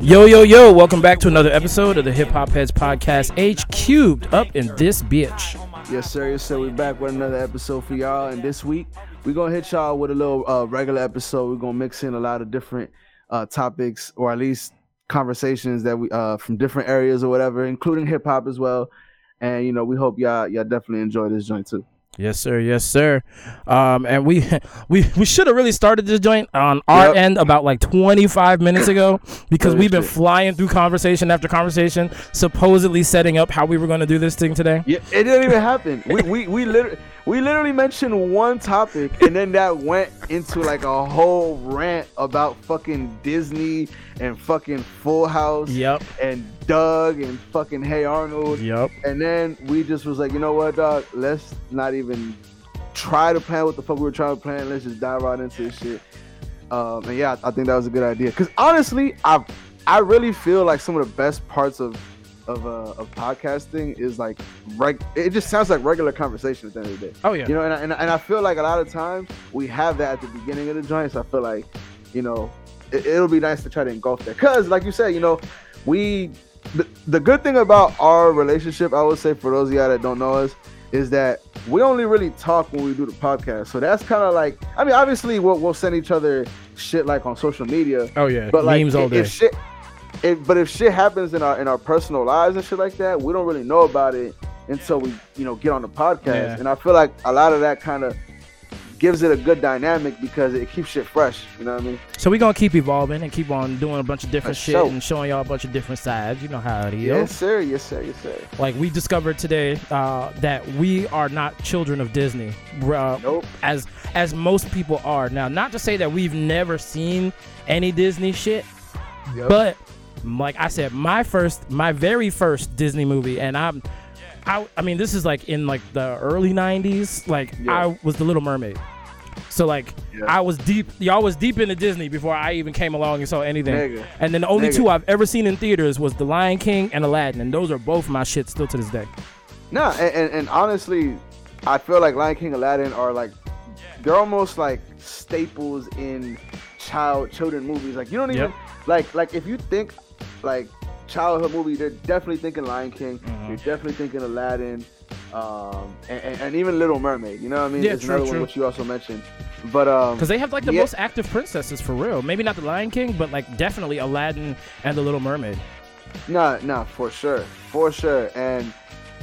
Yo, yo, yo, welcome back to another episode of the Hip Hop Heads Podcast, H cubed up in this bitch. Yes, sir. Yes, sir. We're back with another episode for y'all. And this week, we're going to hit y'all with a little uh, regular episode. We're going to mix in a lot of different uh, topics, or at least conversations that we uh, from different areas or whatever, including hip hop as well. And, you know, we hope y'all, y'all definitely enjoy this joint too. Yes, sir. Yes, sir. Um, and we we we should have really started this joint on our Yep. end about like 25 minutes ago because we've been flying through conversation after conversation, supposedly setting up how we were going to do this thing today. Yeah, it didn't even happen. We we we literally we literally mentioned one topic and then that went into like a whole rant about fucking Disney and fucking Full House Yep. and Doug and fucking Hey Arnold. Yep. And then we just was like, you know what, dog? Let's not even try to plan what the fuck we were trying to plan. Let's just dive right into this shit. Um, and yeah, I think that was a good idea. Cause honestly, I I really feel like some of the best parts of of uh, of podcasting is like reg- it just sounds like regular conversation at the end of the day. Oh yeah. You know, and I, and, I- and I feel like a lot of times we have that at the beginning of the joint. So I feel like, you know, it, it'll be nice to try to engulf that. Cause like you said, you know, we the, the good thing about our relationship, I would say for those of y'all that don't know us, is that we only really talk when we do the podcast. So that's kind of like, I mean, obviously we'll, we'll send each other shit like on social media, oh yeah. but like Memes all day. if shit, if, but if shit happens in our in our personal lives and shit like that, we don't really know about it until we you know get on the podcast. Yeah. And I feel like a lot of that kind of gives it a good dynamic because it keeps shit fresh. You know what I mean? So we're gonna keep evolving and keep on doing a bunch of different For shit and showing y'all a bunch of different sides. You know how it is. Yes, sir. Yes, sir. Yes, sir. Like we discovered today uh, that we are not children of Disney, uh, Nope. as as most people are. Now, not to say that we've never seen any Disney shit, Yep. but like I said, my first, my very first Disney movie, and I'm, I, I mean, this is like in like the early '90s. Like Yeah. I was the Little Mermaid. So like Yeah. I was deep, y'all was deep into Disney before I even came along and saw anything. Nigga. And then the only Nigga. two I've ever seen in theaters was The Lion King and Aladdin, and those are both my shit still to this day. Nah, and, and, and honestly, I feel like Lion King, and Aladdin are like they're almost like staples in child children movies. Like you don't even Yep. like like if you think like childhood movie, they're definitely thinking Lion King. Mhm. You're definitely thinking Aladdin, um, and, and, and even Little Mermaid. You know what I mean? Yeah, It's true, another true. one which you also mentioned. But um, Because they have like the Yeah. most active princesses for real. Maybe not the Lion King, but like definitely Aladdin and the Little Mermaid. Nah, nah, for sure, for sure, and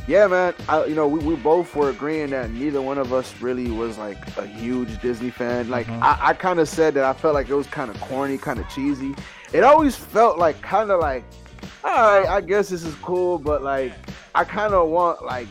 yeah, man. I, you know, we, we both were agreeing that neither one of us really was like a huge Disney fan. Like, Mhm. I, I kind of said that I felt like it was kind of corny, kind of cheesy. It always felt like kind of like, all right, I guess this is cool, but like, I kind of want like.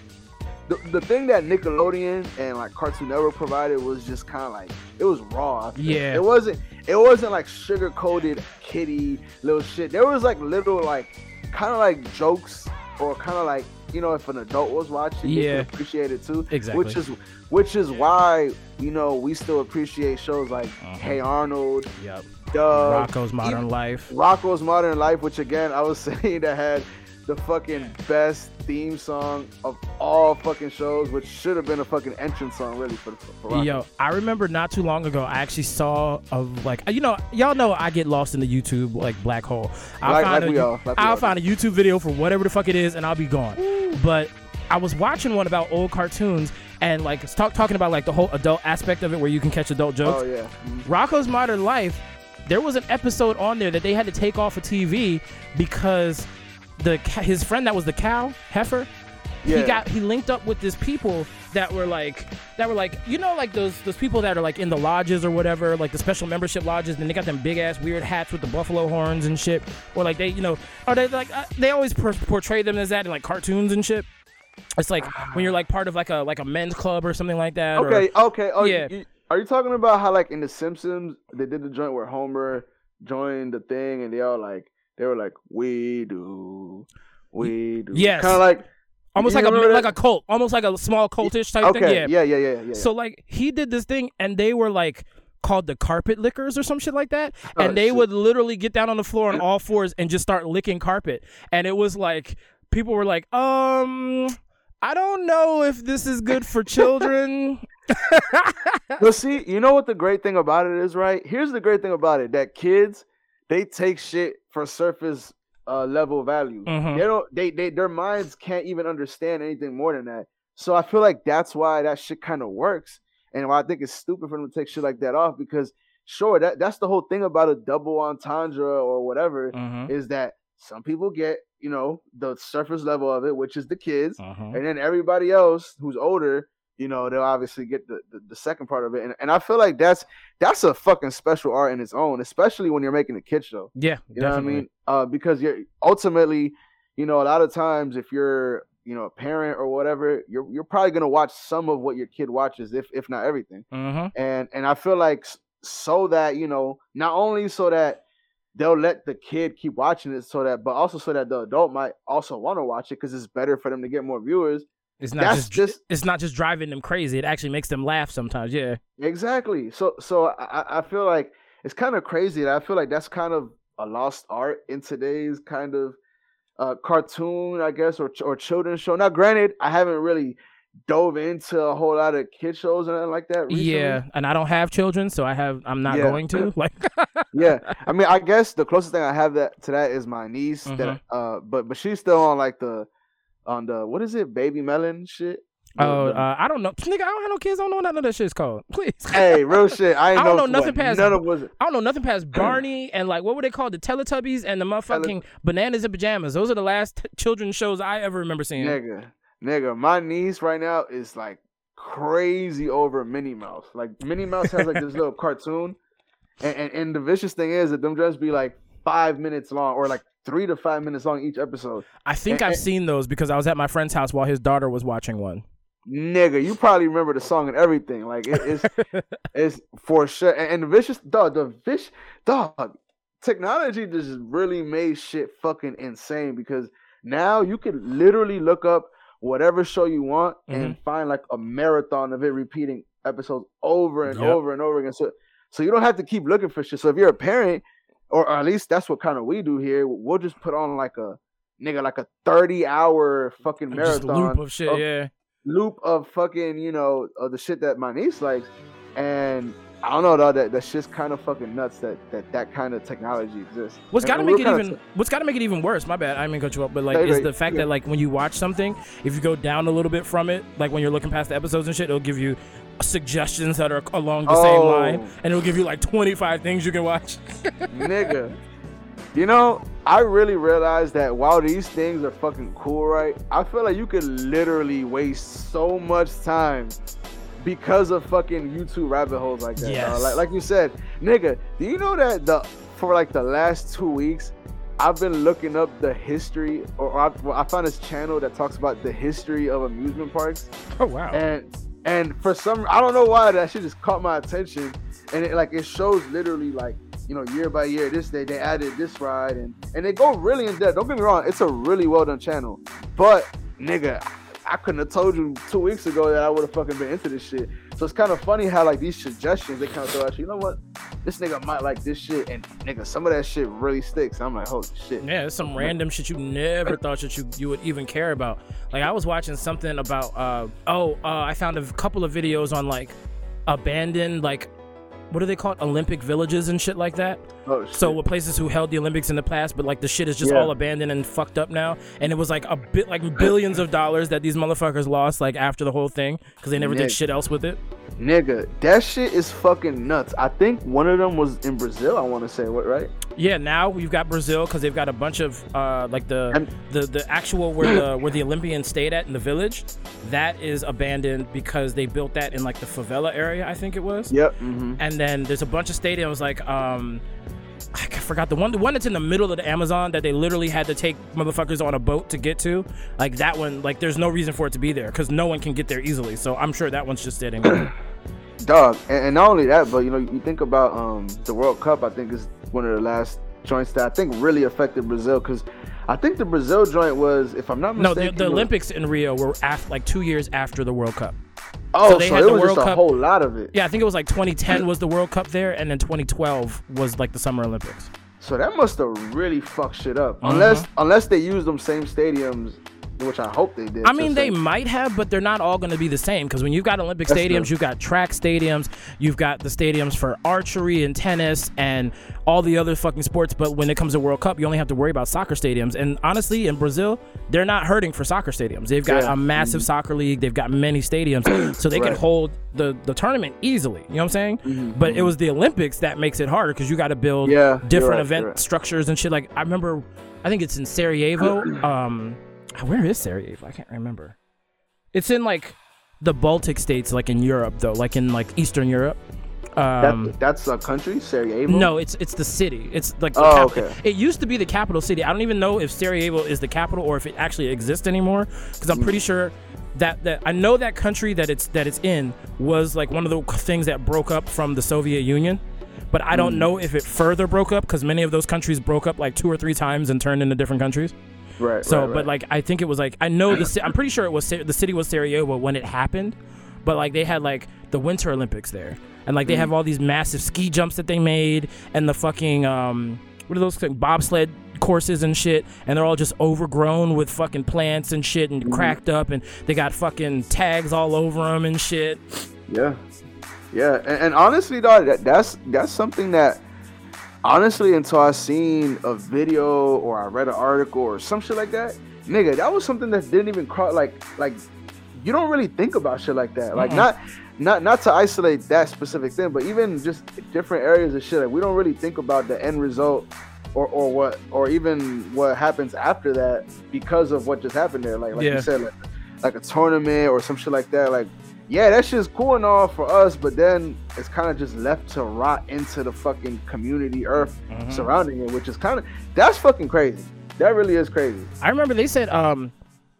The, the thing that Nickelodeon and like Cartoon Network provided was just kind of like it was raw. Yeah. it wasn't it wasn't like sugar coated kitty little shit. There was like little like kind of like jokes or kind of like you know if an adult was watching, Yeah. appreciate it too. Exactly. Which is which is why you know we still appreciate shows like Uh-huh. Hey Arnold, Yep. Rocco's Modern even- Life. Rocco's Modern Life, which again I was saying that had the fucking best theme song of all fucking shows, which should have been a fucking entrance song really for, for, Rocco. Yo, I remember not too long ago, I actually saw of like you know, y'all know I get lost in the YouTube like black hole. I'll Like- find like a, like I'll find a YouTube video for whatever the fuck it is, and I'll be gone. But I was watching one about old cartoons and like talk, talking about like the whole adult aspect of it, where you can catch adult jokes. Oh yeah. Mhm. Rocco's Modern Life, there was an episode on there that they had to take off of TV because the his friend that was the cow heifer, he got he linked up with this people that were like that were like you know like those those people that are like in the lodges or whatever like the special membership lodges and they got them big ass weird hats with the buffalo horns and shit or like they you know are they like uh, they always per- portray them as that in like cartoons and shit. It's like when you're like part of like a like a men's club or something like that. or- Okay, okay. Oh, Yeah. yeah. Are you talking about how like in The Simpsons they did the joint where Homer joined the thing and they all like They were like, "We do, we do." Yes. kind of like almost like a remember like a cult, almost like a small cultish type okay, thing. Yeah. yeah, yeah, yeah, yeah. So like he did this thing, and they were like called the carpet lickers or some shit like that, and Oh, they shit. would literally get down on the floor on all fours and just start licking carpet, and it was like people were like, um. I don't know if this is good for children. But see, you know what the great thing about it is, right? Here's the great thing about it: that kids they take shit for surface uh, level value. Mhm. They don't. They they their minds can't even understand anything more than that. So I feel like that's why that shit kind of works, and why I think it's stupid for them to take shit like that off because sure that that's the whole thing about a double entendre or whatever Mhm. is that some people get you know the surface level of it, which is the kids, Mhm. and then everybody else who's older, you know, they'll obviously get the, the, the second part of it. And, and I feel like that's that's a fucking special art in its own, especially when you're making a kid show. Yeah, You know what I mean? Uh, because you're ultimately, you know, a lot of times if you're, you know, a parent or whatever, you're you're probably gonna watch some of what your kid watches, if if not everything. Mhm. And and I feel like so that you know, not only so that they'll let the kid keep watching it, so that, but also so that the adult might also want to watch it because it's better for them to get more viewers. It's not just, just it's not just driving them crazy. It actually makes them laugh sometimes. Yeah. Exactly. So so I, I- feel like it's kind of crazy that I feel like that's kind of a lost art in today's kind of uh cartoon, I guess, or or children's show. Now, granted, I haven't really dove into a whole lot of kid shows and anything like that. Recently. Yeah, and I don't have children, so I have. I'm not Yeah. going to. Like, yeah. I mean, I guess the closest thing I have that to that is my niece. Mhm. That uh, but but she's still on like the on the what is it, baby melon shit. Oh, uh, I don't know, nigga. I don't have no kids. I don't know what none of that shit's called. Please. hey, real shit. I, ain't I don't know nothing past- none of was. I don't know nothing past Barney and like what were they called? The Teletubbies and the motherfucking Bananas in Pajamas. Those are the last t- children's shows I ever remember seeing. Nigga, nigga, my niece right now is like crazy over Minnie Mouse. Like Minnie Mouse has like this little cartoon, and, and and the vicious thing is that them just be like five minutes long or like three to five minutes long each episode. I think Eh, I've eh. seen those because I was at my friend's house while his daughter was watching one. Nigga, you probably remember the song and everything. Like it, it's it's for sure. And, and the vicious dog, the fish dog, technology just really made shit fucking insane because now you can literally look up whatever show you want and find like a marathon of it repeating episodes over and Yep. over and over again. So so you don't have to keep looking for shit. So if you're a parent, or at least that's what kind of we do here, we'll just put on like a nigga like a 30 hour fucking Just marathon loop of shit. of- yeah. loop of fucking, you know, of the shit that my niece likes. And I don't know though, that that shit's kind of fucking nuts that that that kind of technology exists. What's got to make it even t- What's got to make it even worse? My bad. I didn't mean cut you up, but like, Hey, is hey, the fact yeah. that like when you watch something, if you go down a little bit from it, like when you're looking past the episodes and shit, it'll give you suggestions that are along the same Oh. line, and it'll give you like 25 things you can watch. nigga. You know, I really realized that while these things are fucking cool, right? I feel like you could literally waste so much time because of fucking YouTube rabbit holes like that. Yes. Like like you said, nigga, do you know that the for like the last two weeks I've been looking up the history, or, or I, well, I found this channel that talks about the history of amusement parks, oh wow. and and for some I don't know why that shit just caught my attention, and it like it shows literally like you know year by year this day they added this ride and and they go really in depth. Don't get me wrong, it's a really well done channel, but nigga. I couldn't have told you two weeks ago that I would have fucking been into this shit. So it's kind of funny how like these suggestions they kind of throw at you. You know what? This nigga might like this shit, and nigga, some of that shit really sticks. I'm like, holy shit. Yeah, it's some random shit you never thought that you you would even care about. Like I was watching something about uh oh uh, I found a couple of videos on like abandoned like what are they called Olympic villages and shit like that. Oh shit. So with places who held the Olympics in the past, but like the shit is just Yeah. all abandoned and fucked up now. And it was like a bit like billions of dollars that these motherfuckers lost like after the whole thing because they never did shit else with it. Nigga, that shit is fucking nuts. I think one of them was in Brazil. I want to say what, right? Yeah, now we've got Brazil because they've got a bunch of uh, like the, And- the the actual where the where the Olympians stayed at in the village, that is abandoned because they built that in like the favela area, I think it was. Yep. Mm-hmm. And then there's a bunch of stadiums like um, I forgot the one the one that's in the middle of the Amazon that they literally had to take motherfuckers on a boat to get to. Like that one, like there's no reason for it to be there because no one can get there easily. So I'm sure that one's just sitting. Dog, and, and not only that, but you know, you think about um the World Cup. I think is one of the last joints that I think really affected Brazil because I think the Brazil joint was, if I'm not No, mistaken, the, the was- Olympics in Rio were af- like two years after the World Cup. Oh, so so, they it had the was World just a whole lot of it. Yeah, I think it was like 2010 was the World Cup there, and then 2012 was like the Summer Olympics. So that must have really fucked shit up. Uh-huh. Unless unless they used them same stadiums, which I hope they did. I mean, they might have, but they're not all going to be the same. Because when you've got Olympic That's stadiums, true. you've got track stadiums, you've got the stadiums for archery and tennis and all the other fucking sports. But when it comes to World Cup, you only have to worry about soccer stadiums. And honestly, in Brazil, they're not hurting for soccer stadiums. They've got Yeah. a massive soccer league. They've got many stadiums, so they can hold the the tournament easily. You know what I'm saying? Mm-hmm, But it was the Olympics that makes it harder because you got to build Yeah, different right, event right. structures and shit. Like I remember, I think it's in Sarajevo. um, where is Sarajevo? I can't remember. It's in like the Baltic states, like in Europe, though, like in like Eastern Europe. That, Um, that's a country, Sarajevo. no, it's it's the city. It's like the Oh, okay. It used to be the capital city. I don't even know if Sarajevo is the capital or if it actually exists anymore. Because I'm pretty sure that that I know that country that it's that it's in was like one of the things that broke up from the Soviet Union. But I don't know if it further broke up because many of those countries broke up like two or three times and turned into different countries. Right. So, right, but right. like I think it was like I know the I'm pretty sure it was the city was Sarajevo when it happened, but like they had like the Winter Olympics there, and like they Mm. have all these massive ski jumps that they made, and the fucking um what are those things bobsled courses and shit, and they're all just overgrown with fucking plants and shit Mm-hmm. and cracked up, and they got fucking tags all over them and shit. Yeah, yeah, and, and honestly, dog, that, that's that's something that honestly, until I seen a video or I read an article or some shit like that, nigga, that was something that didn't even cross like like you don't really think about shit like that. Like not not not to isolate that specific thing, but even just different areas of shit. Like we don't really think about the end result. Or, or what or even what happens after that because of what just happened there like like Yeah. you said like, like a tournament or some shit like that like yeah, that shit's cool and all for us, but then it's kind of just left to rot into the fucking community earth Mm-hmm. surrounding it, which is kind of that's fucking crazy. That really is crazy. I remember they said um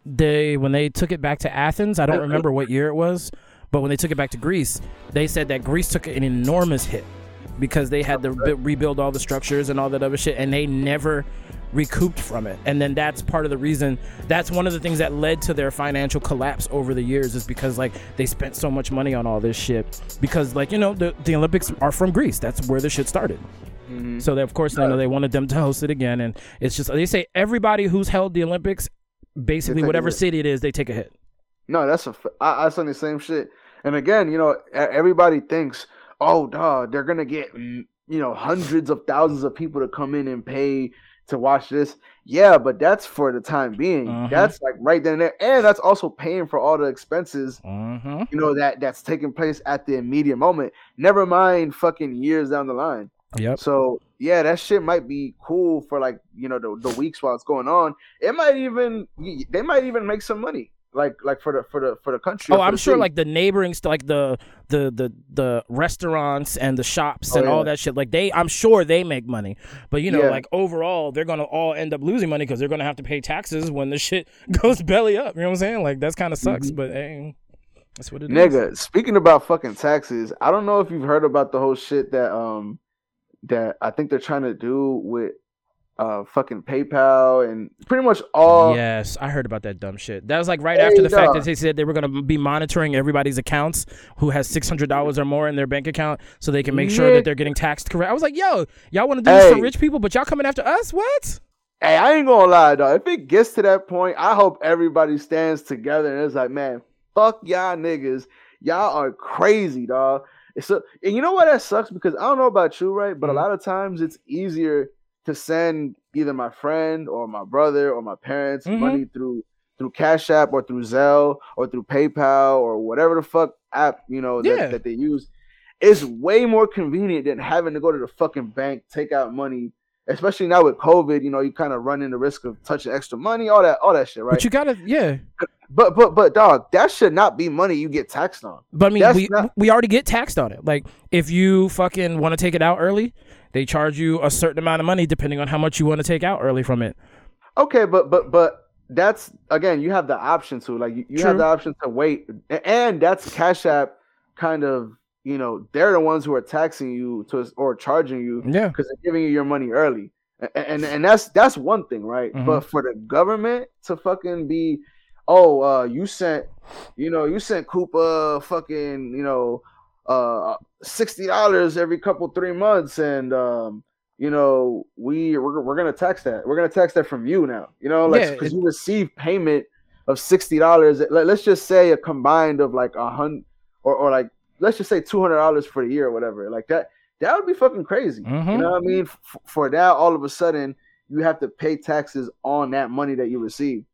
they when they took it back to Athens, I don't remember what year it was, but when they took it back to Greece, they said that Greece took an enormous hit because they had to re- rebuild all the structures and all that other shit and they never recouped from it. And then that's part of the reason that's one of the things that led to their financial collapse over the years is because like they spent so much money on all this shit because like you know the the Olympics are from Greece. That's where the shit started. So they, of course, you know, they wanted them to host it again, and it's just they say everybody who's held the Olympics, basically whatever city it is, they take a hit. No, that's a I, I said the same shit. And again, you know, everybody thinks, oh, dog, they're gonna get mm, you know hundreds of thousands of people to come in and pay to watch this. Yeah, but that's for the time being. Mhm. That's like right then and there, and that's also paying for all the expenses Mm-hmm. you know that that's taking place at the immediate moment. Never mind fucking years down the line. Yep. So yeah, that shit might be cool for like you know the, the weeks while it's going on. It might even they might even make some money like like for the for the for the country. Oh, I'm sure city. like the neighboring, st- like the the the the restaurants and the shops Oh, and all that shit. Like they, I'm sure they make money, but you know, Yeah. like overall, they're gonna all end up losing money because they're gonna have to pay taxes when the shit goes belly up. You know what I'm saying? Like that's kind of sucks, but hey, that's what it is. nigga. Speaking about fucking taxes, I don't know if you've heard about the whole shit that um that I think they're trying to do with uh fucking PayPal and pretty much all. Yes, I heard about that dumb shit. That was like right Hey, after the fact that they said they were going to be monitoring everybody's accounts who has six hundred dollars or more in their bank account, so they can make sure that they're getting taxed correct. I was like, yo, y'all want to do this for rich people, but y'all coming after us? What? Hey, I ain't gonna lie, dog. If it gets to that point, I hope everybody stands together and it's like, man, fuck y'all niggas. Y'all are crazy, dog. It's a, and you know what that sucks because I don't know about you, right? But Mhm. a lot of times it's easier to send either my friend or my brother or my parents Mhm. money through through Cash App or through Zelle or through PayPal or whatever the fuck app you know that, Yeah. that they use. It's way more convenient than having to go to the fucking bank, take out money, especially now with COVID. You know, you kind of run in the risk of touching extra money, all that, all that shit, right? But you gotta, yeah. but but but dog, that should not be money you get taxed on. But I mean, That's we not- we already get taxed on it. Like if you fucking want to take it out early, they charge you a certain amount of money depending on how much you want to take out early from it. Okay, but but but that's again, you have the option to like you, you have the option to wait, and that's Cash App kind of you know they're the ones who are taxing you to or charging you Yeah. because they're giving you your money early. and and, and that's that's one thing, right? Mhm. But for the government to fucking be, oh, uh, you sent, you know, you sent Koopa fucking, you know, uh, sixty dollars every couple three months, and um, you know, we we're, we're gonna tax that. We're gonna tax that from you now. You know, like because it- you receive payment of sixty dollars. Let, let's just say a combined of like a hundred or or like let's just say two hundred dollars for the year or whatever. Like that, that would be fucking crazy. Mhm. You know what I mean? F- for that, all of a sudden, you have to pay taxes on that money that you receive.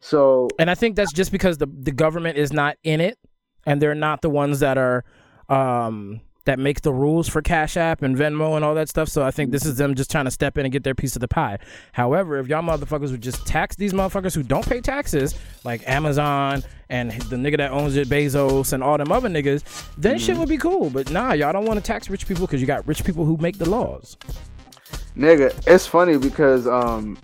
So And I think that's just because the the government is not in it, and they're not the ones that are um, that make the rules for Cash App and Venmo and all that stuff. So I think this is them just trying to step in and get their piece of the pie. However, if y'all motherfuckers would just tax these motherfuckers who don't pay taxes, like Amazon and the nigga that owns it, Bezos, and all them other niggas, then shit would be cool. But nah, y'all don't want to tax rich people because you got rich people who make the laws. nigga, it's funny because um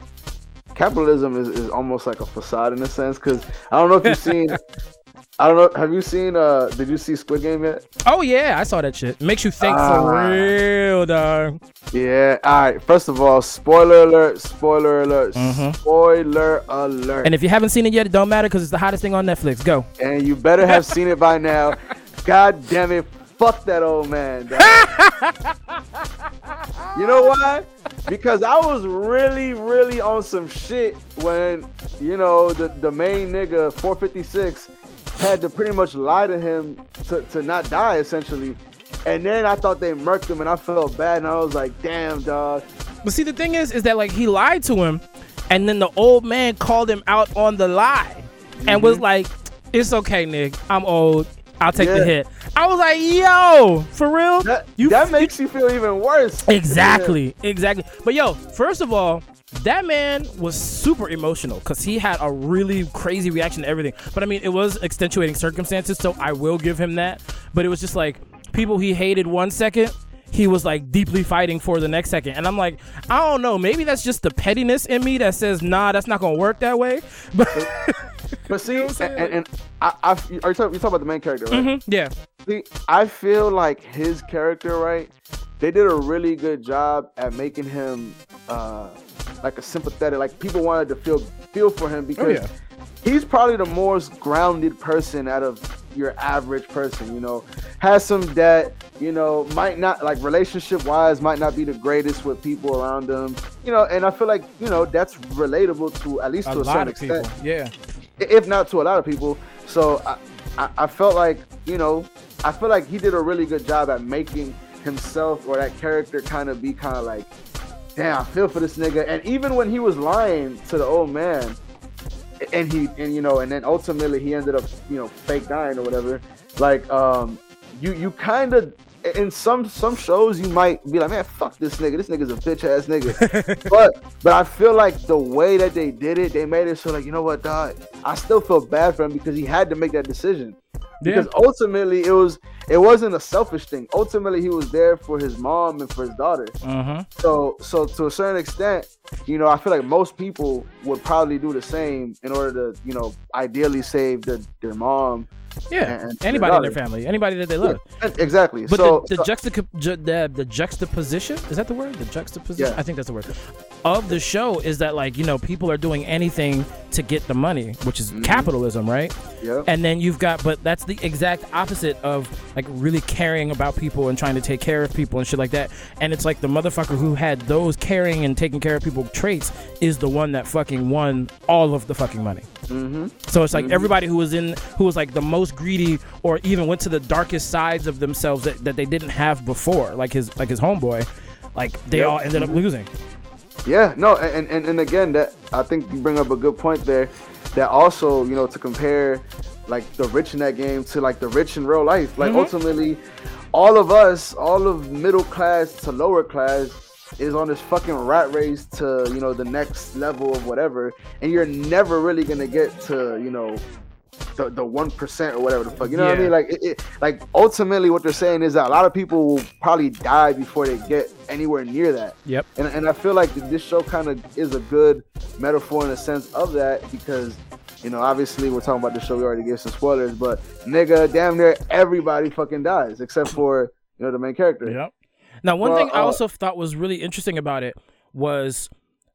capitalism is, is almost like a facade in a sense. Because I don't know if you've seen. I don't know. Have you seen? uh Did you see Squid Game yet? Oh yeah, I saw that shit. Makes you think for Ah. real, dog. Yeah. All right. First of all, spoiler alert! Spoiler alert! Mhm. Spoiler alert! And if you haven't seen it yet, it don't matter because it's the hottest thing on Netflix. Go. and you better have seen it by now. God damn it. Fuck that old man. dog. you know why? Because I was really, really on some shit when, you know, the, the main nigga, 456, had to pretty much lie to him to, to not die, essentially. And then I thought they murked him and I felt bad and I was like, damn, dog. But see, the thing is, is that like he lied to him, and then the old man called him out on the lie, and was mm-hmm. like, "It's okay, Nick. I'm old. I'll take the hit." I was like, "Yo, for real? That, You that makes you feel even worse. Exactly, exactly. But yo, first of all, that man was super emotional because he had a really crazy reaction to everything. But I mean, it was extenuating circumstances, so I will give him that. But it was just like people he hated one second. He was like deeply fighting for the next second, and I'm like, I don't know. Maybe that's just the pettiness in me that says, "Nah, that's not gonna work that way." But But see, what I'm and, and I, I, are you talking, you talking about the main character, right? Mhm, yeah, See, I feel like his character, right? They did a really good job at making him uh, like a sympathetic. Like people wanted to feel feel for him oh, because Oh, yeah. he's probably the most grounded person out of your average person. You know, has some debt. You know, might not like relationship wise, might not be the greatest with people around them. You know, and I feel like you know that's relatable to at least a to a lot certain of people. extent Yeah, if not to a lot of people. So I, I, I felt like you know, I feel like he did a really good job at making himself or that character kind of be kind of like, damn, I feel for this nigga. And even when he was lying to the old man, and he and you know, and then ultimately he ended up you know fake dying or whatever. Like um, you you kind of. In some some shows, you might be like, man, fuck this nigga. This nigga's a bitch ass nigga but but I feel like the way that they did it, they made it so like you know what, dog. I still feel bad for him because he had to make that decision. Because ultimately it was it wasn't a selfish thing. Ultimately he was there for his mom and for his daughter. mm-hmm. So so to a certain extent, you know, I feel like most people would probably do the same in order to you know ideally save their their mom. Yeah. and- Anybody in their family, anybody that they love. Exactly. But so the the, so- juxtaco- ju- the the juxtaposition is that the word? The juxtaposition. Yeah. I think that's the word. Of the show is that like you know people are doing anything to get the money, which Mm-hmm. is capitalism, right? yeah. And then you've got, but that's the exact opposite of like really caring about people and trying to take care of people and shit like that. And it's like the motherfucker who had those caring and taking care of people traits is the one that fucking won all of the fucking money. Mm-hmm. So it's like everybody who was in, who was like the most greedy, or even went to the darkest sides of themselves that, that they didn't have before, like his like his homeboy, like they Yep. all ended up losing. Yeah, no, and, and and again, that I think you bring up a good point there. That also, you know, to compare like the rich in that game to like the rich in real life. Like Mhm. ultimately, all of us, all of middle class to lower class, is on this fucking rat race to you know the next level of whatever, and you're never really gonna get to you know the the one percent or whatever the fuck. You know what I mean? Like it, it, like ultimately, what they're saying is that a lot of people will probably die before they get anywhere near that. Yep. And, and I feel like this show kind of is a good metaphor in a sense of that because, you know, obviously we're talking about the show. We already gave some spoilers, but nigga, damn near everybody fucking dies except for you know the main character. Yep. Now, one Well, thing I uh, also thought was really interesting about it was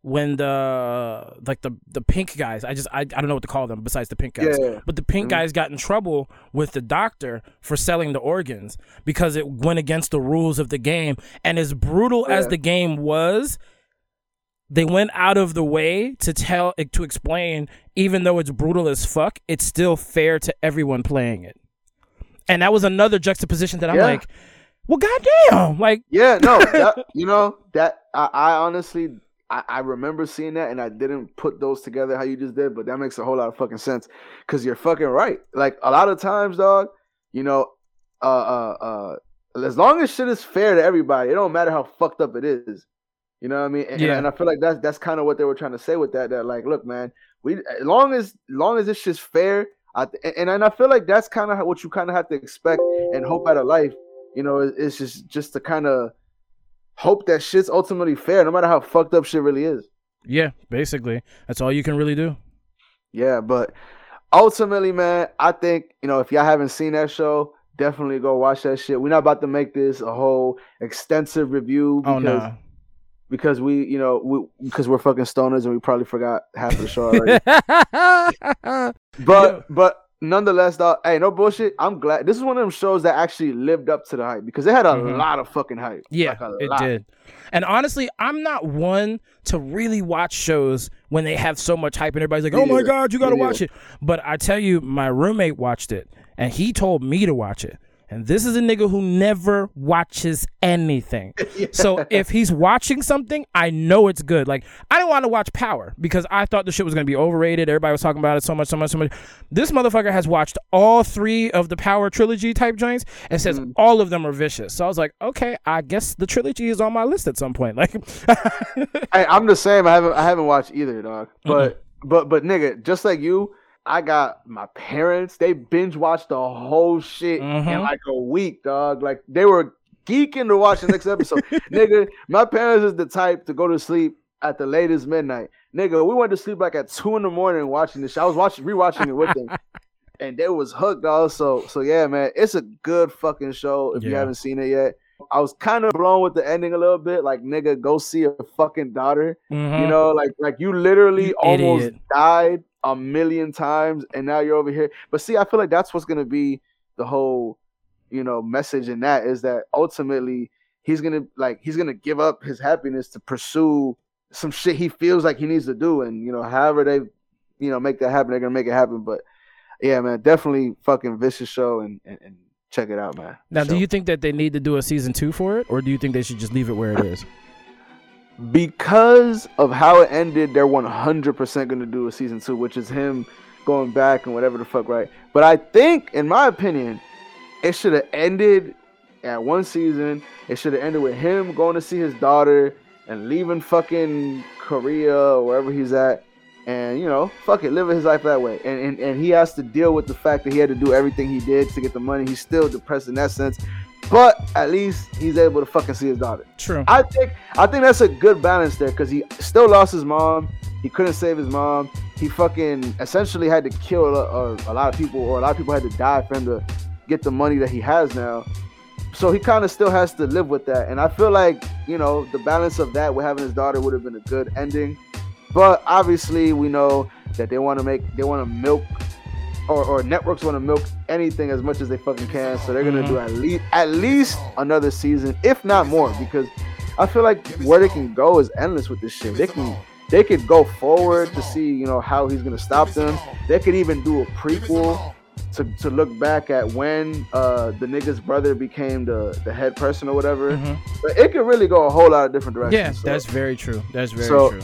when the like the the pink guys I just I, I don't know what to call them besides the pink guys Yeah. but the pink Mhm. guys got in trouble with the doctor for selling the organs because it went against the rules of the game and as brutal as the game was they went out of the way to tell to explain even though it's brutal as fuck it's still fair to everyone playing it and that was another juxtaposition that I'm Yeah. like well goddamn like Yeah, no, that, you know that I, I honestly I, I remember seeing that and I didn't put those together how you just did, but that makes a whole lot of fucking sense because you're fucking right. Like a lot of times, dog, you know, uh, uh, uh, as long as shit is fair to everybody, it don't matter how fucked up it is. You know what I mean? And, Yeah. and I feel like that's that's kind of what they were trying to say with that. That like, look, man, we as long as as long as it's just fair, I and and I feel like that's kind of what you kind of have to expect and hope out of life. You know, it's just just to kind of hope that shit's ultimately fair, no matter how fucked up shit really is. yeah basically that's all you can really do Yeah, but ultimately, man, I think you know if y'all haven't seen that show, definitely go watch that shit. We're not about to make this a whole extensive review oh because no because we you know we because we're fucking stoners and we probably forgot half of the show already. but Yeah. but nonetheless, though, hey, no bullshit. I'm glad this is one of them shows that actually lived up to the hype because it had a Mhm. lot of fucking hype. Yeah, Like, it did. And honestly, I'm not one to really watch shows when they have so much hype and everybody's like, "Oh my god, you got to watch it." But I tell you, my roommate watched it and he told me to watch it. And this is a nigga who never watches anything. So if he's watching something, I know it's good. Like I didn't want to watch Power because I thought the shit was gonna be overrated. Everybody was talking about it so much, so much, so much. This motherfucker has watched all three of the Power trilogy type joints and says Mm. all of them are vicious. So I was like, okay, I guess the trilogy is on my list at some point. Like, Hey, I'm the same. I haven't I haven't watched either, dog. But but but nigga, just like you, I got my parents. They binge watched the whole shit in Mhm. like a week, dog. Like they were geeking to watch the next episode. nigga, my parents is the type to go to sleep at the latest midnight. Nigga, we went to sleep like at two in the morning watching this. I was watching rewatching it with them. And they was hooked, dog. So so yeah, man, it's a good fucking show if you haven't seen it yet. I was kind of blown with the ending a little bit. Like, nigga, go see your fucking daughter. mhm. You know, like like you literally You almost idiot. died a million times, and now you're over here. But see, I feel like that's what's gonna be the whole, you know, message in that is that ultimately he's gonna like he's gonna give up his happiness to pursue some shit he feels like he needs to do, and you know, however they, you know, make that happen, they're gonna make it happen. But yeah, man, definitely fucking vicious show, and and, and check it out, man. now, do you think that they need to do a season two for it, or do you think they should just leave it where it is? Because of how it ended, they're 100% going to do a season two, which is him going back and whatever the fuck, right? But I think, in my opinion, it should have ended at one season. It should have ended with him going to see his daughter and leaving fucking Korea or wherever he's at. And you know, fuck it, living his life that way. And, and and he has to deal with the fact that he had to do everything he did to get the money. He's still depressed in that sense. But at least he's able to fucking see his daughter. True. I think I think that's a good balance there because he still lost his mom. He couldn't save his mom. He fucking essentially had to kill a, a, a lot of people, or a lot of people had to die for him to get the money that he has now. So he kind of still has to live with that. And I feel like you know the balance of that with having his daughter would have been a good ending. But obviously, we know that they want to make they want to milk. Or, or networks want to milk anything as much as they fucking can, so they're gonna Mhm. do at least at least another season, if not more, because I feel like where they can go is endless with this shit. They can they could go forward to see, you know, how he's gonna stop them. They could even do a prequel to, to look back at when uh the nigga's brother became the, the head person or whatever. Mhm. But it could really go a whole lot of different directions. Yeah, so- that's very true. That's very So- true.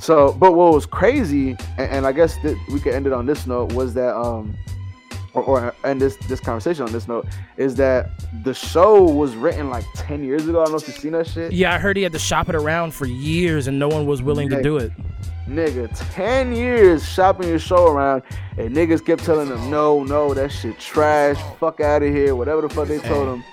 So, but what was crazy, and, and I guess that we could end it on this note, was that um, or, or end this this conversation on this note is that the show was written like ten years ago. I don't know if you've seen that shit. Yeah, I heard he had to shop it around for years and no one was willing to do it. Nigga, 10 years shopping your show around, and niggas kept telling them, no, no, that shit trash, fuck out of here, whatever the fuck they told Hey. them.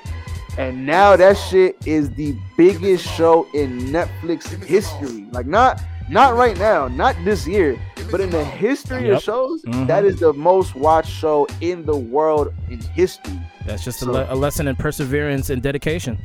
And now that shit is the biggest show in Netflix history. Like not not right now, not this year, but in the history Yep. of shows, Mhm. that is the most watched show in the world in history. That's just a, le- a lesson in perseverance and dedication.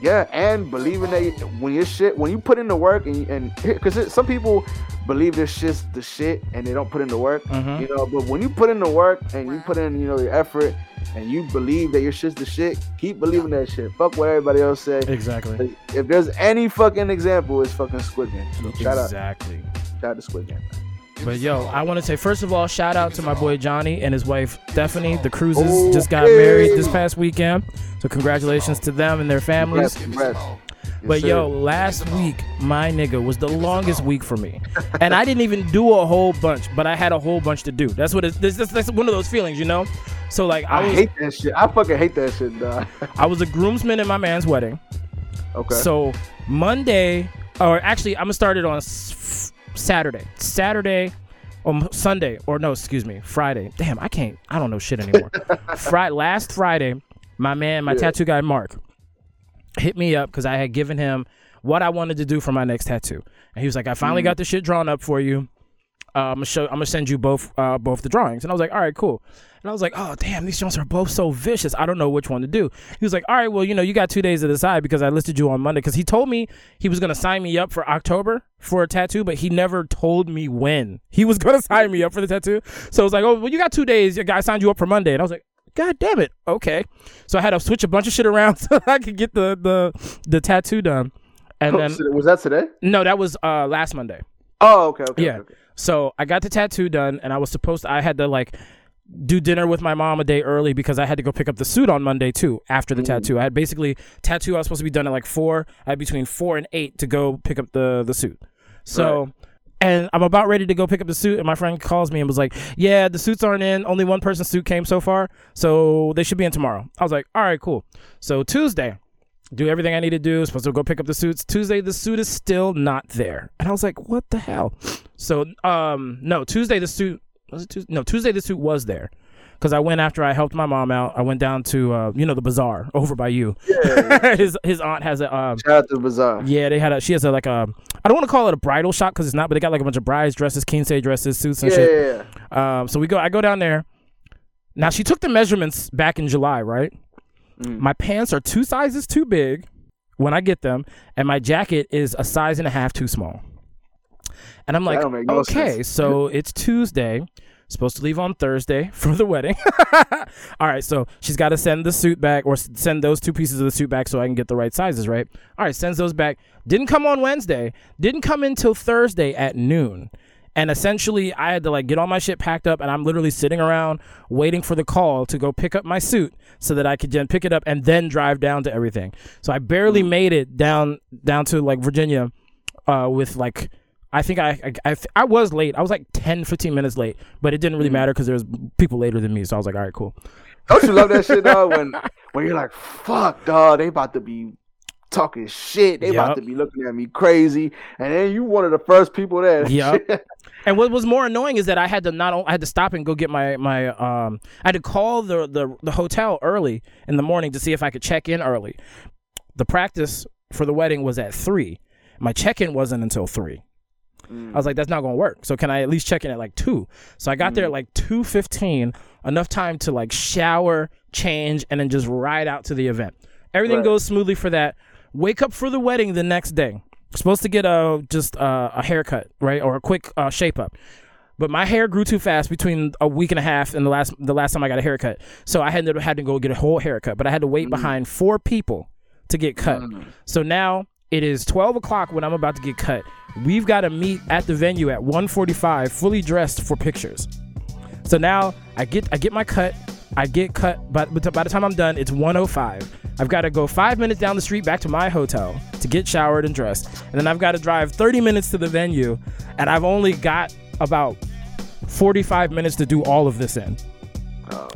Yeah, and believing that when your shit, when you put in the work, and and because some people believe this shit's the shit and they don't put in the work, Mhm. you know. But when you put in the work and you put in, you know, your effort, and you believe that your shit's the shit, keep believing that shit. Fuck what everybody else say. Exactly. If there's any fucking example, it's fucking Squid Game. So shout out, Exactly. shout out to Squid Game. But yo, I want to say first of all, shout out to my boy Johnny and his wife Stephanie. The Cruises Oh, just got married this past weekend, so congratulations to them and their families. Congrats, congrats. But sir. yo, last week, my nigga was the longest week for me, and I didn't even do a whole bunch, but I had a whole bunch to do. That's what it's. That's, that's one of those feelings, you know. So like, I I was hate that shit. I fucking hate that shit, dog. I was a groomsman in my man's wedding. okay. So Monday, or actually, I'm gonna start it on s- Saturday. Saturday, or Sunday, or no, excuse me, Friday. Damn, I can't. I don't know shit anymore. Friday, last Friday, my man, my Yeah. tattoo guy Mark, hit me up because I had given him what I wanted to do for my next tattoo, and he was like, "I finally got the shit drawn up for you. Uh, I'm gonna show. I'm gonna send you both uh, both the drawings." And I was like, "All right, cool." And I was like, "Oh damn, these joints are both so vicious. I don't know which one to do." He was like, "All right, well, you know, you got two days to decide because I listed you on Monday because he told me he was gonna sign me up for October for a tattoo, but he never told me when he was gonna sign me up for the tattoo. So I was like, "Oh, well, you got two days. Your guy signed you up for Monday," and I was like. God damn it. Okay. So I had to switch a bunch of shit around so I could get the the, the tattoo done. And then was that today? no, that was uh last Monday. Oh, okay, okay. Yeah. okay, okay. So I got the tattoo done, and I was supposed to. I had to like do dinner with my mom a day early because I had to go pick up the suit on Monday too. After the tattoo, I had basically tattoo. I was supposed to be done at like four. I had between four and eight to go pick up the the suit. So. Right. And I'm about ready to go pick up the suit, and my friend calls me and was like, "Yeah, the suits aren't in. Only one person's suit came so far, so they should be in tomorrow." I was like, "All right, cool." So Tuesday, do everything I need to do. Supposed to go pick up the suits. Tuesday, the suit is still not there, and I was like, "What the hell?" So, um, no, Tuesday the suit was it Tuesday? No, Tuesday the suit was there because I went after I helped my mom out. I went down to uh, you know, the bazaar over by you. Yeah. his his aunt has a um, Shout out to the bazaar. yeah, they had a she has a like a I don't want to call it a bridal shop because it's not, but they got like a bunch of brides dresses, quince dresses, suits and Yeah, shit. yeah, yeah. Um, so we go. I go down there. Now she took the measurements back in July, right? Mm. My pants are two sizes too big when I get them, and my jacket is a size and a half too small. And I'm like, no okay, sense. so it's Tuesday. Supposed to leave on Thursday for the wedding. All right, so she's got to send the suit back or send those two pieces of the suit back so I can get the right sizes, right? All right, sends those back. Didn't come on Wednesday. Didn't come until Thursday at noon. And essentially, I had to like get all my shit packed up, and I'm literally sitting around waiting for the call to go pick up my suit so that I could then pick it up and then drive down to everything. So I barely made it down down to like Virginia uh, with like I think I I, I I was late. I was like 10, 15 minutes late, but it didn't really matter because there was people later than me. So I was like, all right, cool. Don't you love that shit, dog? When when you're like, fuck, dog, they about to be talking shit. They Yup. about to be looking at me crazy, and then you one of the first people there. Yup. And what was more annoying is that I had to not I had to stop and go get my my um I had to call the the the hotel early in the morning to see if I could check in early. The practice for the wedding was at three. My check in wasn't until three. I was like, that's not gonna work. So can I at least check in at like two? So I got there at like two fifteen, enough time to like shower, change, and then just ride out to the event. Everything Right. goes smoothly for that. Wake up for the wedding the next day. Supposed to get a just uh, a haircut, right, or a quick uh, shape up. But my hair grew too fast between a week and a half and the last the last time I got a haircut. So I had to had to go get a whole haircut. But I had to wait behind four people to get cut. So now it is 12 o'clock when I'm about to get cut. We've got to meet at the venue at 1:45, fully dressed for pictures. So now I get I get my cut. I get cut, but by the time I'm done, it's 1:05. I've got to go five minutes down the street back to my hotel to get showered and dressed, and then I've got to drive 30 minutes to the venue, and I've only got about 45 minutes to do all of this in. Oh.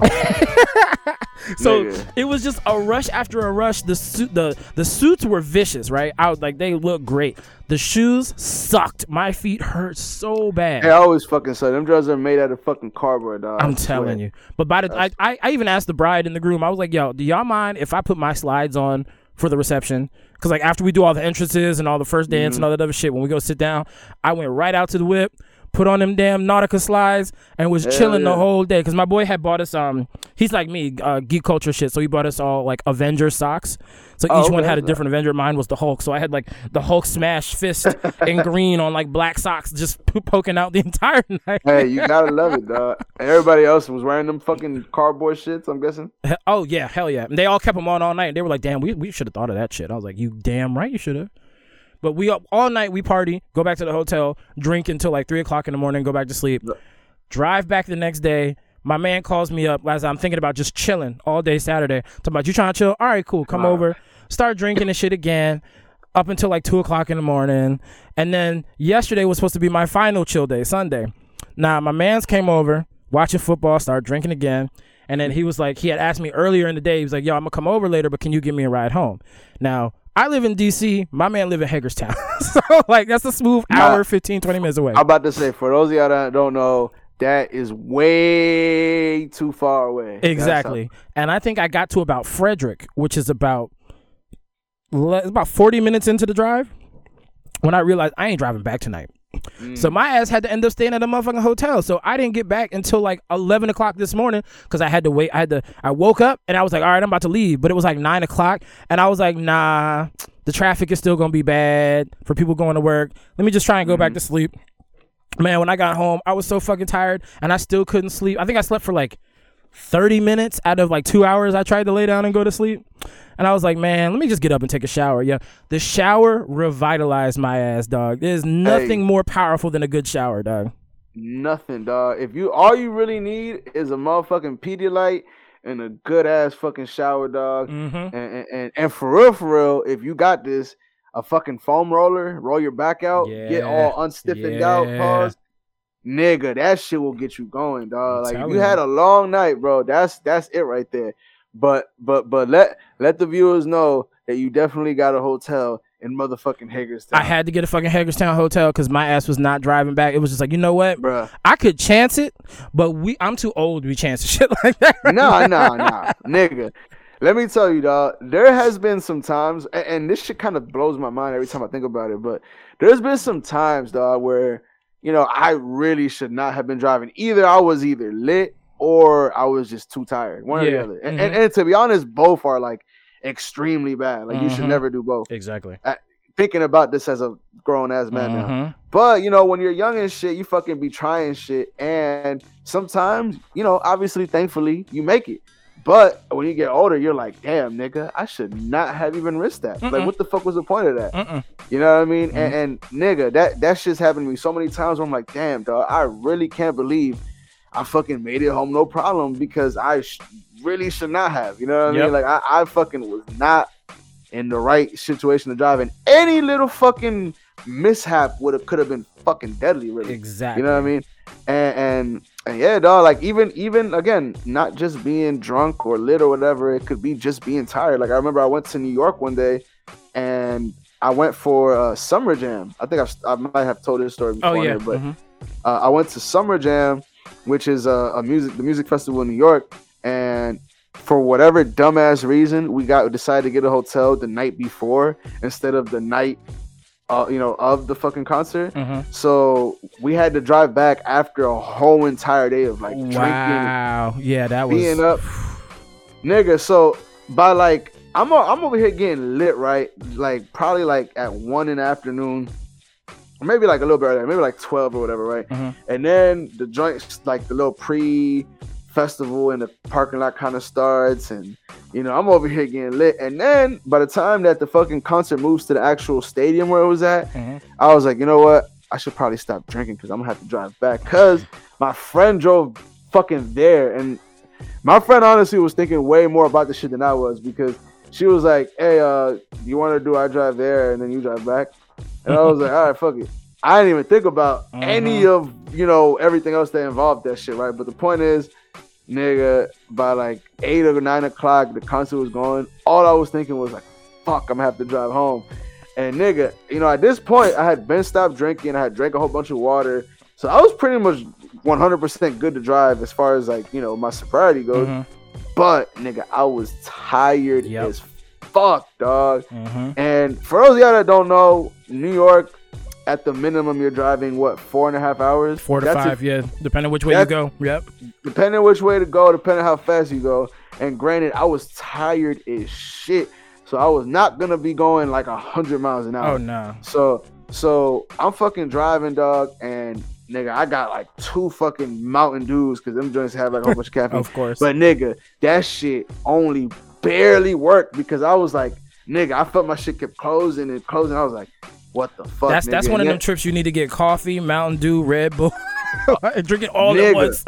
so Nigga. it was just a rush after a rush. The suit, the the suits were vicious, right? Out like they look great. The shoes sucked. My feet hurt so bad. Hey, I always fucking say them drugs are made out of fucking cardboard, dog. I'm telling you. But by the I, I I even asked the bride and the groom. I was like, "Yo, do y'all mind if I put my slides on for the reception?" Because like after we do all the entrances and all the first dance mm-hmm. and all that other shit, when we go sit down, I went right out to the whip, put on them damn Nautica slides, and was Hell chilling the whole day. Cause my boy had bought us um, he's like me, uh, geek culture shit. So he bought us all like Avenger socks. So Oh, each one okay. had a different Avenger. Mine was the Hulk. So I had like the Hulk smash fist in green on like black socks, just po- poking out the entire night. Hey, you gotta love it, dog. Everybody else was wearing them fucking cardboard shits. I'm guessing. Oh yeah, hell yeah. And they all kept them on all night. And they were like, "Damn, we, we should have thought of that shit." I was like, "You damn right, you should have." But we up all night. We party, go back to the hotel, drink until like three o'clock in the morning, go back to sleep. Drive back the next day. My man calls me up as I'm thinking about just chilling all day Saturday. Talking about you trying to chill. All right, cool. Come over. Start drinking and shit again. Up until like two o'clock in the morning. And then yesterday was supposed to be my final chill day, Sunday. Now my man's came over, watching football, started drinking again. And then he was like, he had asked me earlier in the day, he was like, yo, I'm gonna come over later, but can you give me a ride home? Now, I live in DC, my man live in Hagerstown. so like that's a smooth Nah. hour, 15, 20 minutes away. I'm about to say, for those of y'all that don't know, that is way too far away. Exactly. And I think I got to about Frederick, which is about about 40 minutes into the drive when I realized I ain't driving back tonight. Mm. So my ass had to end up staying at a motherfucking hotel. So I didn't get back until like 11 o'clock this morning because I had to wait. I had to, I woke up and I was like, all right, I'm about to leave. But it was like 9 o'clock. And I was like, nah, the traffic is still going to be bad for people going to work. Let me just try and go back to sleep. Man, when I got home, I was so fucking tired and I still couldn't sleep. I think I slept for like 30 minutes out of like two hours. I tried to lay down and go to sleep. And I was like, man, let me just get up and take a shower. Yeah. The shower revitalized my ass, dog. There's nothing Hey. more powerful than a good shower, dog. Nothing, dog. If you all you really need is a motherfucking Pedialyte and a good ass fucking shower, dog. Mm-hmm. And, and and and for real, for real, if you got this, a fucking foam roller, roll your back out, get all unstiffened out, pause. Nigga, that shit will get you going, dog. I'm like you had a long night, bro, that's that's it right there. But but but let let the viewers know that you definitely got a hotel in motherfucking Hagerstown. I had to get a fucking Hagerstown hotel because my ass was not driving back. It was just like, you know what? bruh. I could chance it, but we I'm too old to be chancing shit like that. right Nah, now. nah, nah, nigga. Let me tell you, dog. There has been some times, and, and this shit kind of blows my mind every time I think about it. But there's been some times, dog, where you know I really should not have been driving. Either I was either lit or I was just too tired. One or the other. And, mhm. and, and to be honest, both are like extremely bad. Like you should Mhm. never do both. Exactly. Thinking about this as a grown ass man now. Mhm. But you know, when you're young and shit, you fucking be trying shit, and sometimes, you know, obviously, thankfully, you make it. But when you get older, you're like, damn, nigga, I should not have even risked that. Like, Mm-mm. what the fuck was the point of that? Mm-mm. You know what I mean? And, mm-hmm. and nigga, that that shit's happened to me so many times. Where I'm like, damn, dog, I really can't believe I fucking made it home no problem because I sh- really should not have. You know what I Yep. mean? Like, I, I fucking was not in the right situation to drive, and any little fucking mishap would have could have been fucking deadly, really. Exactly. You know what I mean? And, and and yeah, dog. Like even even again, not just being drunk or lit or whatever. It could be just being tired. Like I remember I went to New York one day, and I went for uh, Summer Jam. I think I've, I might have told this story before, Oh yeah. here, but Mhm. uh, I went to Summer Jam, which is a, a music the music festival in New York, and for whatever dumbass reason, we got decided to get a hotel the night before instead of the night, uh, you know, of the fucking concert. Mhm. So we had to drive back after a whole entire day of like drinking, Wow. Yeah, that was. being up, nigga. So by like I'm o- I'm over here getting lit, right? Like probably like at one in the afternoon, or maybe like a little bit earlier, maybe like twelve or whatever, right? Mhm. And then the joints, like the little pre festival and the parking lot kind of starts and you know i'm over here getting lit and then by the time that the fucking concert moves to the actual stadium where it was at Mhm. I was like, you know what? I should probably stop drinking because I'm gonna have to drive back. Cause my friend drove fucking there, and my friend honestly was thinking way more about the shit than I was because she was like, "Hey, uh, you want to do? I drive there, and then you drive back." And I was like, "All right, fuck it." I didn't even think about any of you know everything else that involved that shit, right? But the point is, nigga, by like eight or nine o'clock, the concert was going. All I was thinking was like, "Fuck, I'm gonna have to drive home." And nigga, you know, at this point, I had been stopped drinking. I had drank a whole bunch of water, so I was pretty much 100% good to drive as far as like you know my sobriety goes. Mhm. But nigga, I was tired Yep. as fuck, dog. Mhm. And for those of y'all that don't know, New York, at the minimum you're driving what four and a half hours. Four to That's five, if- yeah, depending which way you go. Yep. depending which way to go, depending how fast you go. And granted, I was tired as shit, so I was not gonna be going like a hundred miles an hour. Oh no. So so I'm fucking driving, dog, and nigga, I got like two fucking Mountain Dews because them joints have like a whole bunch of caffeine. Of course. But nigga, that shit only barely worked because I was like, nigga, I felt my shit kept closing and closing. I was like, what the fuck? That's that's one of them trips you need to get coffee, Mountain Dew, Red Bull, and drink it all at Nigga. once.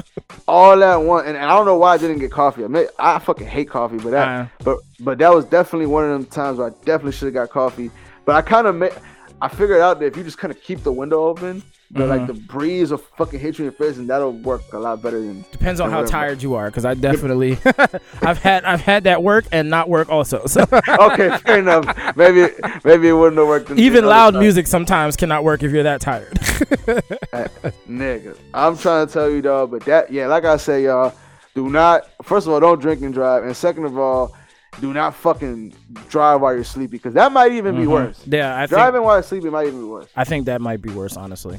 all at once, and, and I don't know why I didn't get coffee. I mean, I fucking hate coffee, but that, Uh. but but that was definitely one of them times where I definitely should have got coffee. But I kind of made, I figured out that if you just kind of keep the window open, that like mm-hmm. the breeze will fucking hit you in the face, and that'll work a lot better than. Depends on than how whatever. tired you are, because I definitely, I've had I've had that work and not work also. So okay, fair enough. Maybe maybe it wouldn't have worked. even loud music sometimes cannot work if you're that tired. nigga. I'm trying to tell you, dog. But that, yeah, like I say, y'all, do not. First of all, don't drink and drive, and second of all, do not fucking drive while you're sleepy, because that might even be mm-hmm. worse. yeah, I think Driving while you're sleepy might even be worse. I think that might be worse, honestly.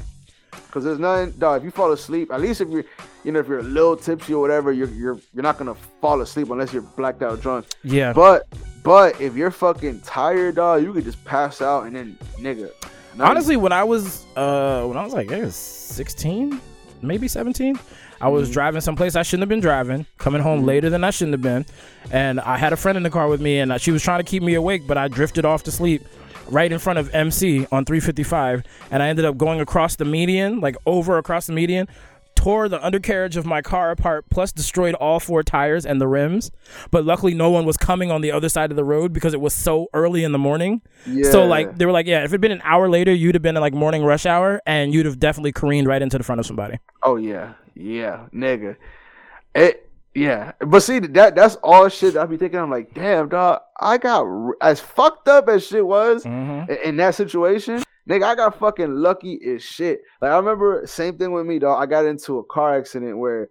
Cause there's nothing, dog. If you fall asleep, at least if you're, you know, if you're a little tipsy or whatever, you're you're you're not gonna fall asleep unless you're blacked out drunk. Yeah, But but if you're fucking tired, dog, you could just pass out and then, nigga. honestly, when I was uh when I was like I was 16, maybe 17, I was driving someplace I shouldn't have been driving, coming home later than I shouldn't have been, and I had a friend in the car with me, and she was trying to keep me awake, but I drifted off to sleep. Right in front of MC on 355, and I ended up going across the median, like over across the median, tore the undercarriage of my car apart, plus destroyed all four tires and the rims. But luckily, no one was coming on the other side of the road because it was so early in the morning. So like they were like, yeah, if it'd been an hour later, you'd have been in like morning rush hour, and you'd have definitely careened right into the front of somebody. Oh yeah, yeah, nigga. It yeah, but see that that's all shit I be thinking. I'm like, damn, dog. I got as fucked up as shit was Mm-hmm. in, in that situation. Nigga, I got fucking lucky as shit. Like I remember, same thing with me, dog. I got into a car accident where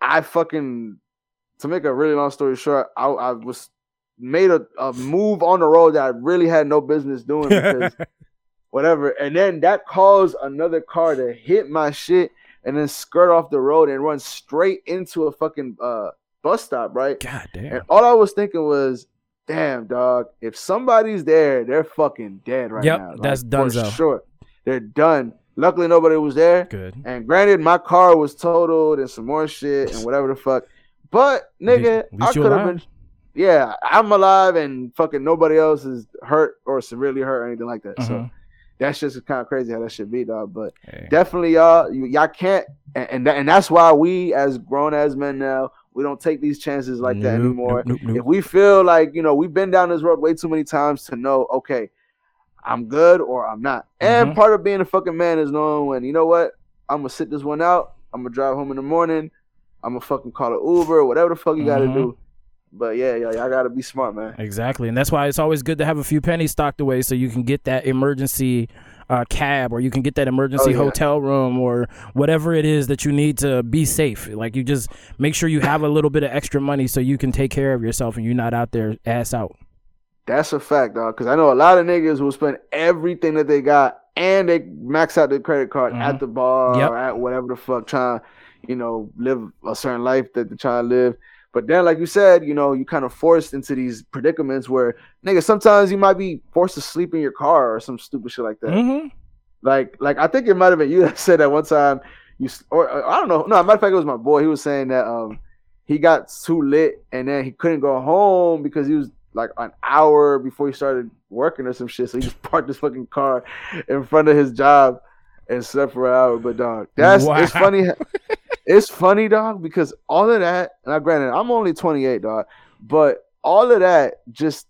I fucking, to make a really long story short, I, I was made a, a move on the road that I really had no business doing because whatever. And then that caused another car to hit my shit and then skirt off the road and run straight into a fucking uh, bus stop, right? God damn. And all I was thinking was, damn, dog, if somebody's there, they're fucking dead right Yep, now. that's for donezo. sure. They're done. Luckily, nobody was there. Good. And granted, my car was totaled and some more shit and whatever the fuck. But nigga, least I could have been. Yeah, I'm alive and fucking nobody else is hurt or severely hurt or anything like that. So Mhm. That's just kind of crazy how that should be, dog. But Hey. definitely, y'all, you, y'all can't, and and, that, and that's why we, as grown as men now, we don't take these chances like that anymore. nope, nope, nope. If we feel like you know we've been down this road way too many times to know, okay, I'm good or I'm not. And Mhm. part of being a fucking man is knowing when you know what, I'm gonna sit this one out. I'm gonna drive home in the morning. I'm gonna fucking call an Uber, whatever the fuck you gotta Mhm. do. But yeah, yeah, y'all gotta be smart, man. Exactly, and that's why it's always good to have a few pennies stocked away so you can get that emergency uh, cab or you can get that emergency Oh, yeah. hotel room or whatever it is that you need to be safe. Like you just make sure you have a little bit of extra money so you can take care of yourself and you're not out there ass out. That's a fact, dog. Because I know a lot of niggas will spend everything that they got and they max out their credit card Mhm. at the bar Yep. or at whatever the fuck, trying, you know, live a certain life that they're trying to live. But then, like you said, you know, you kind of forced into these predicaments where, nigga, sometimes you might be forced to sleep in your car or some stupid shit like that. Mm-hmm. Like, like I think it might have been you that said that one time. You or, or I don't know. No, matter of fact, it was my boy. He was saying that um he got too lit and then he couldn't go home because he was like an hour before he started working or some shit. So he just parked his fucking car in front of his job and slept for an hour. But dog, that's it's funny. it's funny, dog, because all of that. Now, granted, I'm only 28, dog, but all of that just.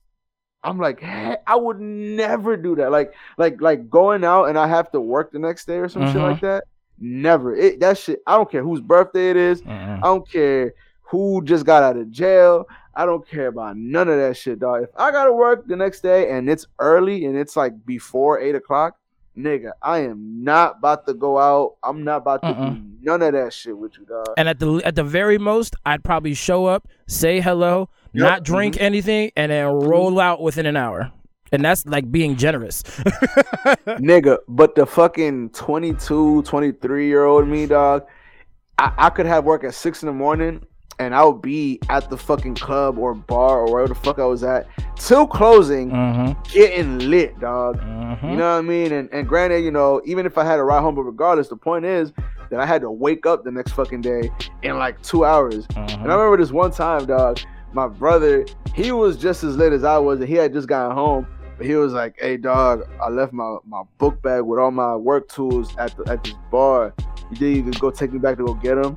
I'm like, hey, I would never do that. Like, like, like going out and I have to work the next day or some shit Mhm. like that. Never. It that shit. I don't care whose birthday it is. I don't care who just got out of jail. I don't care about none of that shit, dog. If I gotta work the next day and it's early and it's like before eight o'clock, nigga, I am not about to go out. I'm not about to do none of that shit with you, dog. And at the at the very most, I'd probably show up, say hello, Yep. not drink mm-hmm. anything, and then roll out within an hour. and that's like being generous. nigga. But the fucking 22, 23 year old me, dog, I, I could have work at six in the morning and I would be at the fucking club or bar or wherever the fuck I was at till closing, mm-hmm. getting lit, dog. Mm-hmm. You know what I mean? And and granted, you know, even if I had a ride home, but regardless, the point is that I had to wake up the next fucking day in like two hours. Mhm. And I remember this one time, dog, my brother, he was just as lit as I was, and he had just gotten home. But he was like, "Hey, dog, I left my, my book bag with all my work tools at the at this bar. You think you could go take me back to go get them?"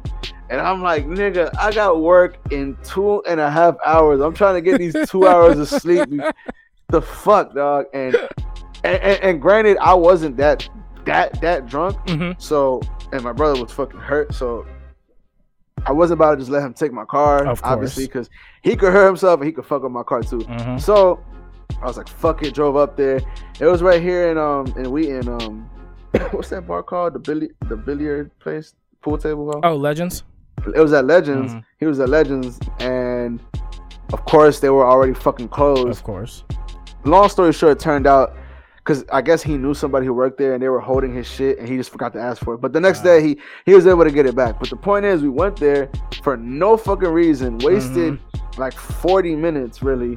And I'm like, "Nigga, I got work in two and a half hours. I'm trying to get these two hours of sleep. The fuck, dog." And and, and, and granted, I wasn't that that that drunk. Mhm. So, and my brother was fucking hurt. So, I wasn't about to just let him take my car, obviously, because he could hurt himself and he could fuck up my car too. Mhm. So, I was like, "Fuck it," drove up there. It was right here in um and we in Wheaton. Um, what's that bar called? The billi the billiard place, pool table. Hall? Oh, legends. It was at Legends. Mhm. He was at Legends, and of course they were already fucking closed Of course. long story short, it turned out because I guess he knew somebody who worked there and they were holding his shit and he just forgot to ask for it. But the next day he he was able to get it back. But the point is, we went there for no fucking reason, wasted like 40 minutes really.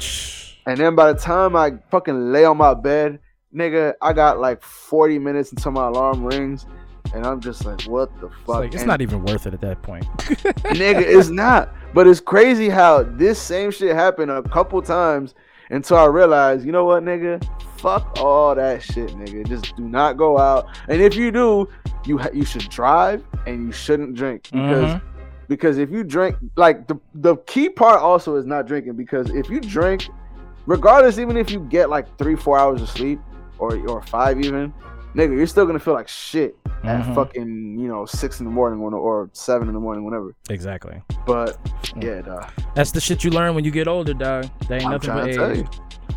And then by the time I fucking lay on my bed, nigga, I got like 40 minutes until my alarm rings. And I'm just like, what the fuck? It's, like, it's not even worth it at that point. nigga, it's not. But it's crazy how this same shit happened a couple times until I realized, you know what, nigga, fuck all that shit, nigga. Just do not go out. And if you do, you ha- you should drive and you shouldn't drink because Mhm. because if you drink, like the the key part also is not drinking because if you drink, regardless, even if you get like three four hours of sleep or or five even. Nigga, you're still gonna feel like shit at Mhm. fucking you know six in the morning when, or seven in the morning, whenever. Exactly. But yeah, dog. That's the shit you learn when you get older, dog. That ain't I'm nothing but to tell age. you.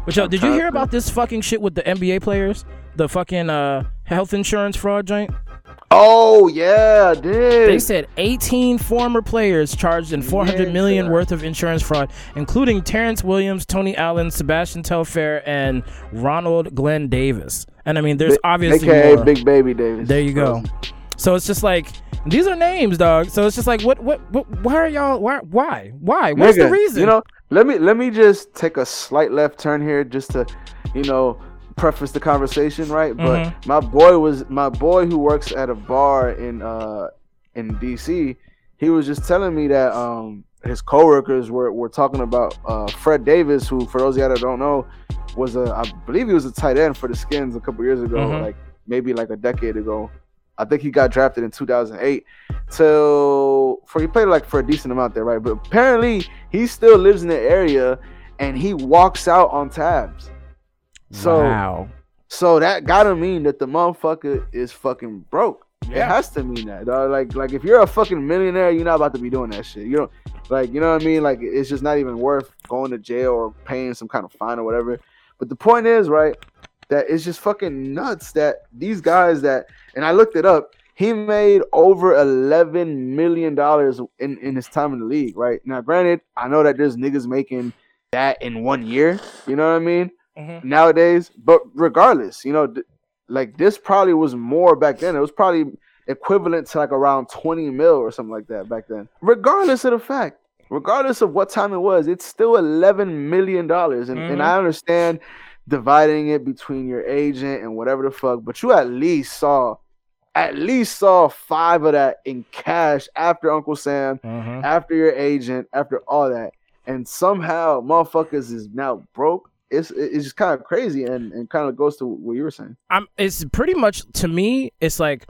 But yo, I'm did you hear about this fucking shit with the NBA players? The fucking uh health insurance fraud joint? Oh yeah, I did. They said 18 former players charged in 400 million Nigga. worth of insurance fraud, including Terrence Williams, Tony Allen, Sebastian Telfair, and Ronald Glen Davis. And I mean, there's Bi- obviously AKA more. Big Baby Davis. There you go. So it's just like these are names, dog. So it's just like, what, what, what why are y'all? Why, why, why? What's the reason? You know, let me let me just take a slight left turn here, just to, you know, preface the conversation, right? But Mhm. my boy was my boy who works at a bar in uh in DC. He was just telling me that um his coworkers were were talking about uh Fred Davis, who for those of you that don't know, was a I believe he was a tight end for the Skins a couple years ago, Mhm. like maybe like a decade ago. I think he got drafted in 2008 So for he played like for a decent amount there, right? But apparently he still lives in the area and he walks out on tabs. So wow. so that gotta mean that the motherfucker is fucking broke. It has to mean that, dog. Like like if you're a fucking millionaire, you're not about to be doing that shit. You don't like you know what I mean? Like it's just not even worth going to jail or paying some kind of fine or whatever. But the point is, right, that it's just fucking nuts that these guys that and I looked it up, he made over eleven million dollars in, in his time in the league, right? Now granted, I know that there's niggas making that in one year, you know what I mean? Mhm. nowadays. But regardless, you know, th- like this probably was more back then. It was probably equivalent to like around 20 mil or something like that back then. Regardless of the fact, regardless of what time it was, it's still 11 million dollars. And, and Mhm. I understand dividing it between your agent and whatever the fuck, but you at least saw at least saw five of that in cash after Uncle Sam Mhm. after your agent, after all that, and somehow motherfuckers is now broke. It's it's just kind of crazy and, and kind of goes to what you were saying. I'm it's pretty much to me it's like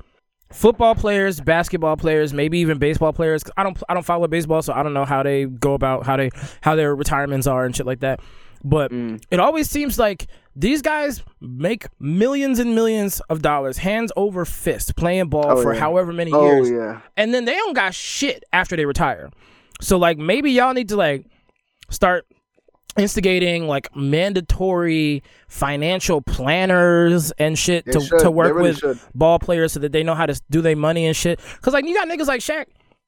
football players, basketball players, maybe even baseball players. 'Cause I don't I don't follow baseball, so I don't know how they go about how they how their retirements are and shit like that. But Mm. it always seems like these guys make millions and millions of dollars, hands over fist, playing ball Oh, for yeah. however many Oh years, yeah, and then they don't got shit after they retire. So like maybe y'all need to like start instigating like mandatory financial planners and shit They to, should. to work really with should. ball players so that they know how to do their money and shit. Cause like you got niggas like Shaq,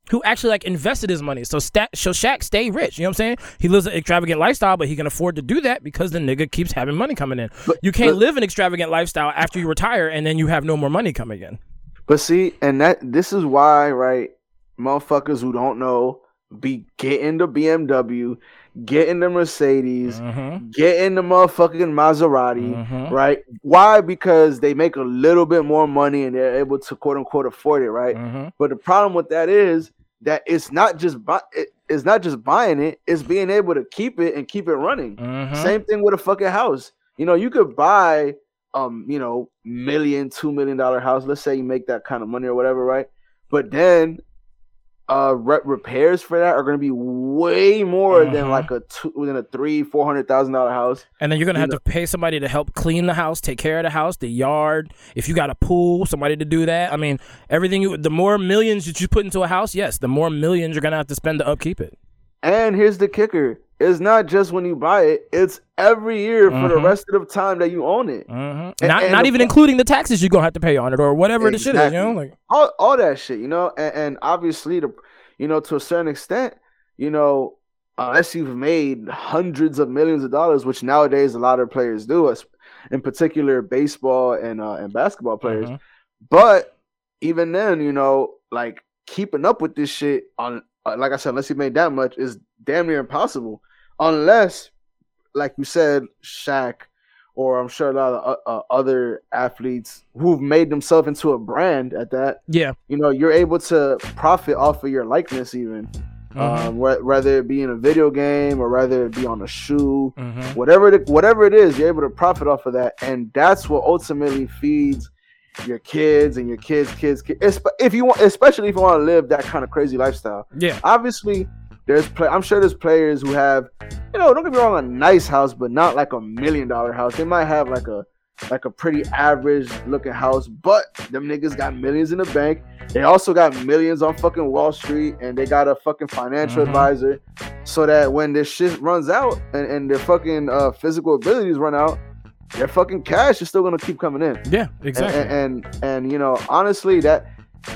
who actually like invested his money. So Stat, so Shaq stay rich. You know what I'm saying? He lives an extravagant lifestyle, but he can afford to do that because the nigga keeps having money coming in. you can't but- live an extravagant lifestyle after you retire and then you have no more money coming in. But see, and that this is why, right? Motherfuckers who don't know be getting the BMW, getting the Mercedes, Mm-hmm. getting the motherfucking Maserati, Mhm. right? Why? Because they make a little bit more money and they're able to quote unquote afford it, right? Mm-hmm. But the problem with that is that it's not just buy, it's not just buying it; it's being able to keep it and keep it running. Mm-hmm. Same thing with a fucking house. You know, you could buy um, you know, million, two million dollar house. Let's say you make that kind of money or whatever, right? But then uh re- repairs for that are going to be way more than Mhm. like a two than a three four hundred thousand dollar house And then you're gonna You have to pay somebody to help clean the house, take care of the house, the yard. If you got a pool, somebody to do that. I mean, everything. You, the more millions that you put into a house, yes, the more millions you're gonna have to spend to upkeep it. and here's the kicker it's not just when you buy it it's every year for the rest of the time that you own it hmm And- not and not the even including the taxes you're gonna have to pay on it or whatever the shit is. You know, like all, all that shit, you know, and, and obviously the you know to a certain extent, you know, unless you've made hundreds of millions of dollars, which nowadays a lot of players do, in particular baseball and uh, and basketball players. Mhm. But even then, you know, like keeping up with this shit on, uh, like I said, unless you made that much is damn near impossible, unless, like you said, Shaq. Or I'm sure a lot of uh, uh, other athletes who've made themselves into a brand at that yeah. you know you're able to profit off of your likeness even Mhm. um, wh- whether it be in a video game or whether it be on a shoe Mhm. whatever the, whatever it is you're able to profit off of that and that's what ultimately feeds your kids and your kids kids, kids if you want especially if you want to live that kind of crazy lifestyle Yeah. obviously there's play i'm sure there's players who have you know don't get me wrong a nice house but not like a million dollar house they might have like a like a pretty average looking house but them niggas got millions in the bank they also got millions on fucking wall street and they got a fucking financial Mhm. advisor so that when this shit runs out and, and their fucking uh, physical abilities run out their fucking cash is still gonna keep coming in Yeah. Exactly. and, and and you know honestly that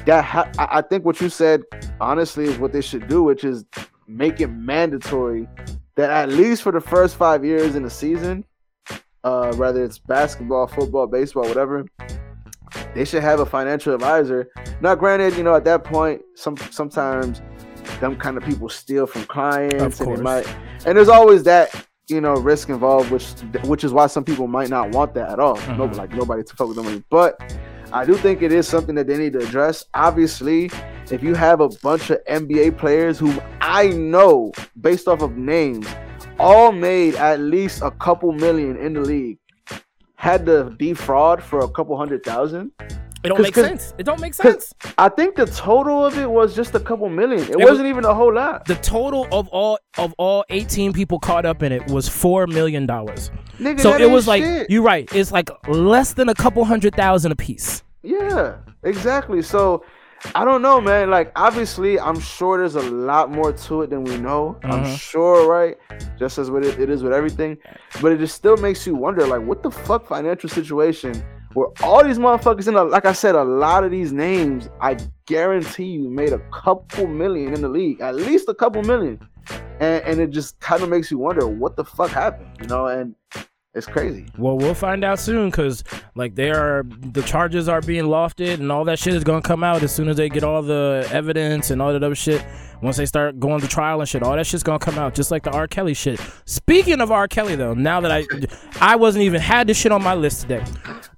that ha- I think what you said honestly is what they should do, which is make it mandatory that at least for the first five years in the season, uh, whether it's basketball, football, baseball, whatever, they should have a financial advisor. Now, granted, you know at that point, some sometimes them kind of people steal from clients, and might, and there's always that you know risk involved, which which is why some people might not want that at all. No, Mhm. like nobody to fuck with them. But I do think it is something that they need to address. Obviously, if you have a bunch of NBA players who I know, based off of names, all made at least a couple million in the league, had to defraud for a couple hundred thousand. it don't make sense. It don't make sense. I think the total of it was just a couple million. It, It was- wasn't even a whole lot. The total of all of all 18 people caught up in it was four million dollars. So it was like shit. you're right. It's like less than a couple hundred thousand a piece. Yeah, exactly. So I don't know, man. Like, obviously, I'm sure there's a lot more to it than we know. I'm Mhm. sure, right? Just as with it, it is with everything. But it just still makes you wonder, like, what the fuck financial situation where all these motherfuckers in, a, like I said, a lot of these names, I guarantee you made a couple million in the league, at least a couple million. And, and it just kind of makes you wonder what the fuck happened, you know? And it's crazy. Well, we'll find out soon because like they are the charges are being lofted and all that shit is gonna come out as soon as they get all the evidence and all that other shit. Once they start going to trial and shit, all that shit's gonna come out just like the R. Kelly shit. Speaking of R. Kelly though, now that I I wasn't even had this shit on my list today,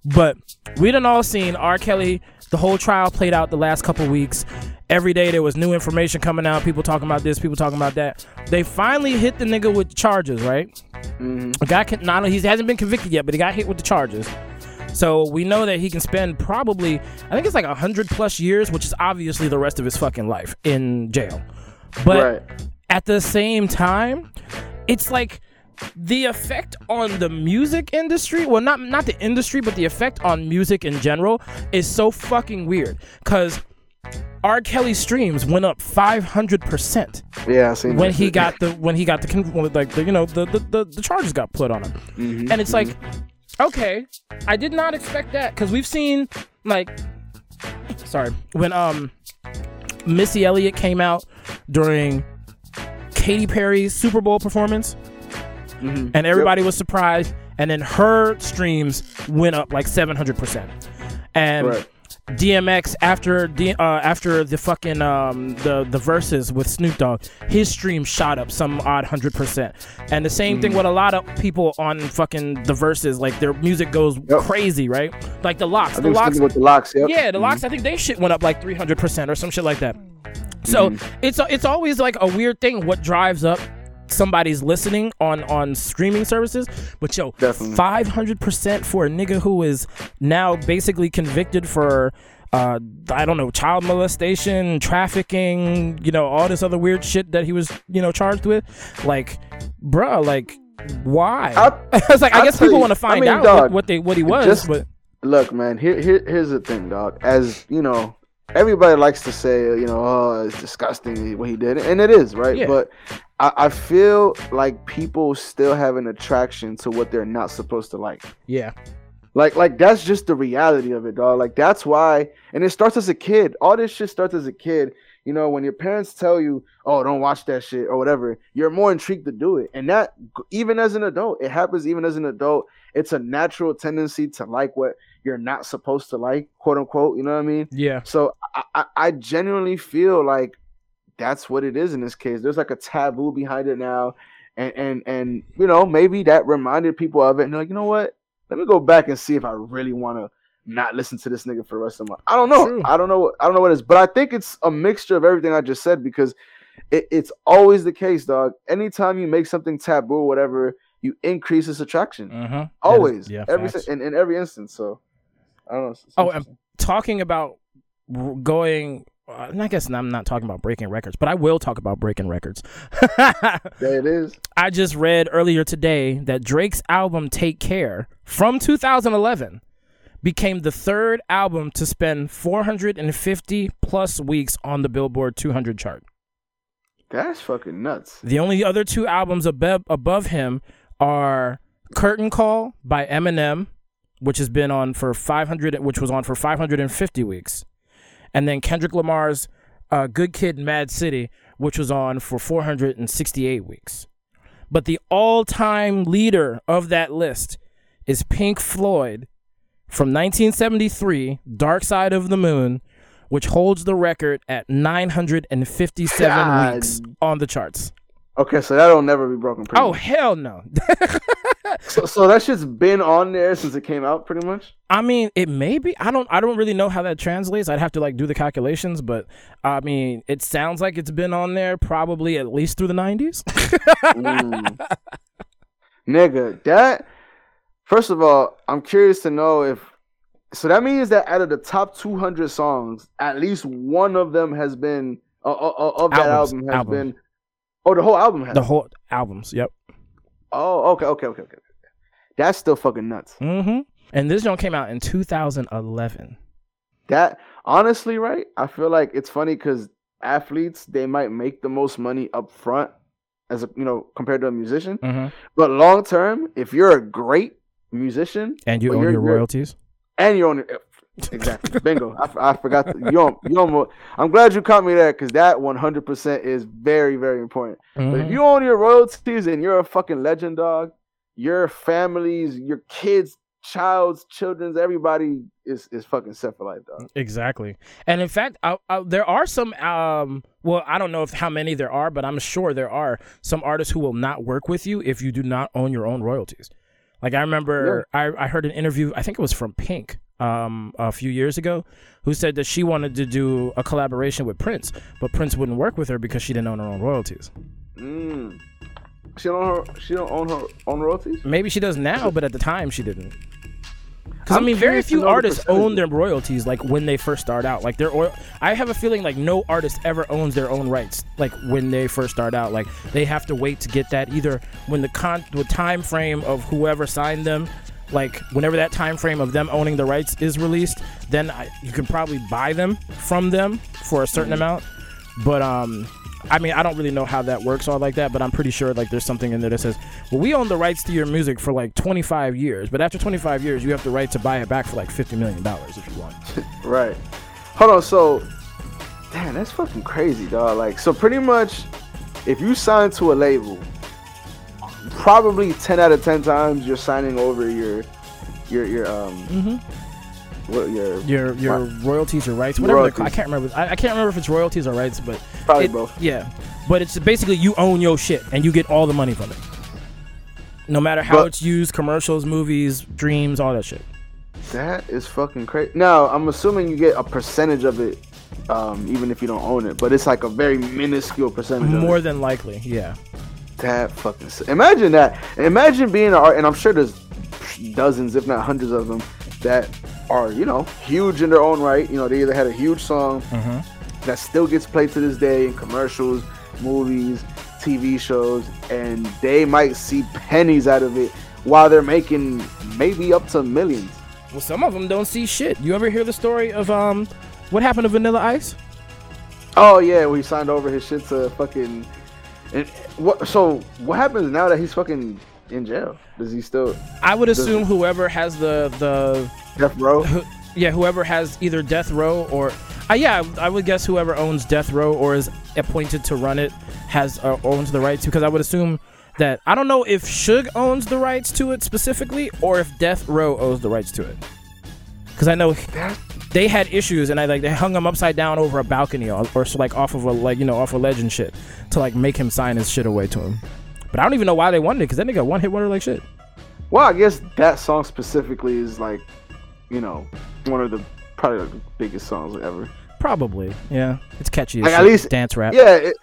but we done all seen R. Kelly. The whole trial played out the last couple weeks. Every day there was new information coming out. People talking about this, people talking about that. They finally hit the nigga with charges, right? Hmm A guy can not he hasn't been convicted yet, but he got hit with the charges. So we know that he can spend probably I think it's like a hundred plus years, which is obviously the rest of his fucking life in jail. But right. at the same time, it's like the effect on the music industry well not not the industry but the effect on music in general is so fucking weird because R. Kelly streams went up 500% Yeah, I when that he got the when he got the like the you know the, the the the charges got put on him Mhm, and it's mhm. like okay i did not expect that because we've seen like sorry when um Missy Elliott came out during Katy Perry's Super Bowl performance, Mhm. and everybody was surprised. And then her streams went up like 700%. And Right. DMX after D, uh, after the fucking um, the the Verzuz with Snoop Dogg, his stream shot up some odd hundred percent. And the same Mm. thing with a lot of people on fucking the Verzuz, like their music goes Yep. crazy, right? Like the LOX, I the LOX, with the LOX. Yep. yeah, the LOX. I think they shit went up like three hundred percent or some shit like that. So it's it's always like a weird thing what drives up somebody's listening on on streaming services. But yo, five hundred percent for a nigga who is now basically convicted for. Uh, I don't know, child molestation, trafficking, you know, all this other weird shit that he was, you know, charged with. Like, bruh, like, why? I- it's like I I'll guess people want to I find mean, out dog, what, what they what he was, just- but Look, man. Here, here, here's the thing, dog. As you know, everybody likes to say, you know, oh, it's disgusting what he did, and it is, right? Yeah. But I, I feel like people still have an attraction to what they're not supposed to like. yeah, Like, like that's just the reality of it, dog. Like that's why, and it starts as a kid. All this shit starts as a kid. You know, when your parents tell you, "Oh, don't watch that shit" or whatever, you're more intrigued to do it. And that, even as an adult, it happens. Even as an adult, it's a natural tendency to like what you're not supposed to like, quote unquote. You know what I mean? yeah, So I, I, I genuinely feel like that's what it is in this case. There's like a taboo behind it now, and and and you know maybe that reminded people of it, and they're like, you know what? Let me go back and see if I really want to not listen to this nigga for the rest of my. I don't know. True. I don't know. I don't know what it is, but I think it's a mixture of everything I just said because it, it's always the case, dog. Anytime you make something taboo or whatever, you increase its attraction. mm-hmm. Always, yeah, every in, in every instance. So I don't know. It's- it's Oh, interesting. talking about going. Uh, I guess I'm not talking about breaking records, but I will talk about breaking records. there it is. I just read earlier today that Drake's album Take Care from 2011 became the third album to spend 450 plus weeks on the Billboard 200 chart. That's fucking nuts. The only other two albums above above him are Curtain Call by Eminem, which has been on for 500 which was on for 550 weeks. And then Kendrick Lamar's uh, Good Kid Mad City, which was on for 468 weeks. But the all-time leader of that list is Pink Floyd from 1973, Dark Side of the Moon, which holds the record at 957 God. weeks on the charts. Okay, so that'll never be broken. pretty Oh much. hell no! so, so that shit's been on there since it came out, pretty much. I mean, it may be. I don't. I don't really know how that translates. I'd have to like do the calculations, but I mean, it sounds like it's been on there probably at least through the nineties. Mm. Nigga, that. First of all, I'm curious to know if. So that means that out of the top 200 songs, at least one of them has been uh, uh, uh, of that Albums, album has album. been. Oh, the whole album has. the whole albums. Yep. oh, okay, okay, okay, okay. That's still fucking nuts. Mm-hmm. And this one came out in 2011. That honestly, right? I feel like it's funny because athletes they might make the most money up front as a you know compared to a musician, Mm-hmm. but long term, if you're a great musician And you own your royalties. and you're on exactly bingo, I forgot to, you you I'm glad you caught me there because that 100 percent is very very important. But if Mhm. you own your royalties and you're a fucking legend, dog, your families, your kids, child's, children's, everybody is is fucking set for life, dog. Exactly. And in fact, I, I, there are some. Um, well, I don't know if how many there are, but I'm sure there are some artists who will not work with you if you do not own your own royalties. Like I remember, I, I heard an interview. I think it was from Pink. Um, a few years ago, who said that she wanted to do a collaboration with Prince, but Prince wouldn't work with her because she didn't own her own royalties. Mm. She don't own her. She don't own her own royalties. Maybe she does now, but at the time she didn't. Because I mean, very few know the artists own their royalties like when they first start out. Like their oil, I have a feeling like no artist ever owns their own rights. Like when they first start out, like they have to wait to get that either when the con the time frame of whoever signed them. Like whenever that time frame of them owning the rights is released, then I, you can probably buy them from them for a certain Mm-hmm. amount. But um, I mean, I don't really know how that works all like that, but I'm pretty sure like there's something in there that says, well, we own the rights to your music for like 25 years, but after 25 years, you have the right to buy it back for like 50 million dollars if you want. Right. Hold on. So, Damn, that's fucking crazy, dog. Like, so pretty much, if you sign to a label, probably ten out of ten times you're signing over your, your, your um, Mm-hmm. what your Your your royalties or rights, whatever. they're. I can't remember. I, I can't remember if it's royalties or rights, but probably it- both. Yeah, but it's basically you own your shit and you get all the money from it. No matter how But- it's used, commercials, movies, dreams, all that shit. That is fucking crazy. Now, I'm assuming you get a percentage of it, um, even if you don't own it, but it's like a very minuscule percentage. More than likely, yeah. That fucking. Imagine that. Imagine being an art, and I'm sure there's dozens, if not hundreds, of them that are you know huge in their own right. You know, they either had a huge song Mm-hmm. that still gets played to this day in commercials, movies, TV shows, and they might see pennies out of it while they're making maybe up to millions. Well, some of them don't see shit. You ever hear the story of um, what happened to Vanilla Ice? Oh yeah, we signed over his shit to fucking. And what? So what happens now that he's fucking in jail? Does he still I would assume whoever has the the death row? who, yeah whoever has either death row or uh, yeah I would guess whoever owns death row or is appointed to run it has uh, owns the rights to because I would assume that I don't know if Suge owns the rights to it specifically or if Death Row owns the rights to it because I know they had issues and I like they hung him upside down over a balcony or, or so, like off of a like you know off a ledge and shit to like make him sign his shit away to him. But I don't even know why they wanted it because that nigga one hit wonder like shit. Well, I guess that song specifically is like, you know, one of the probably like the biggest songs ever. Probably, yeah. It's catchy. As Like, at least- dance rap. Yeah, it,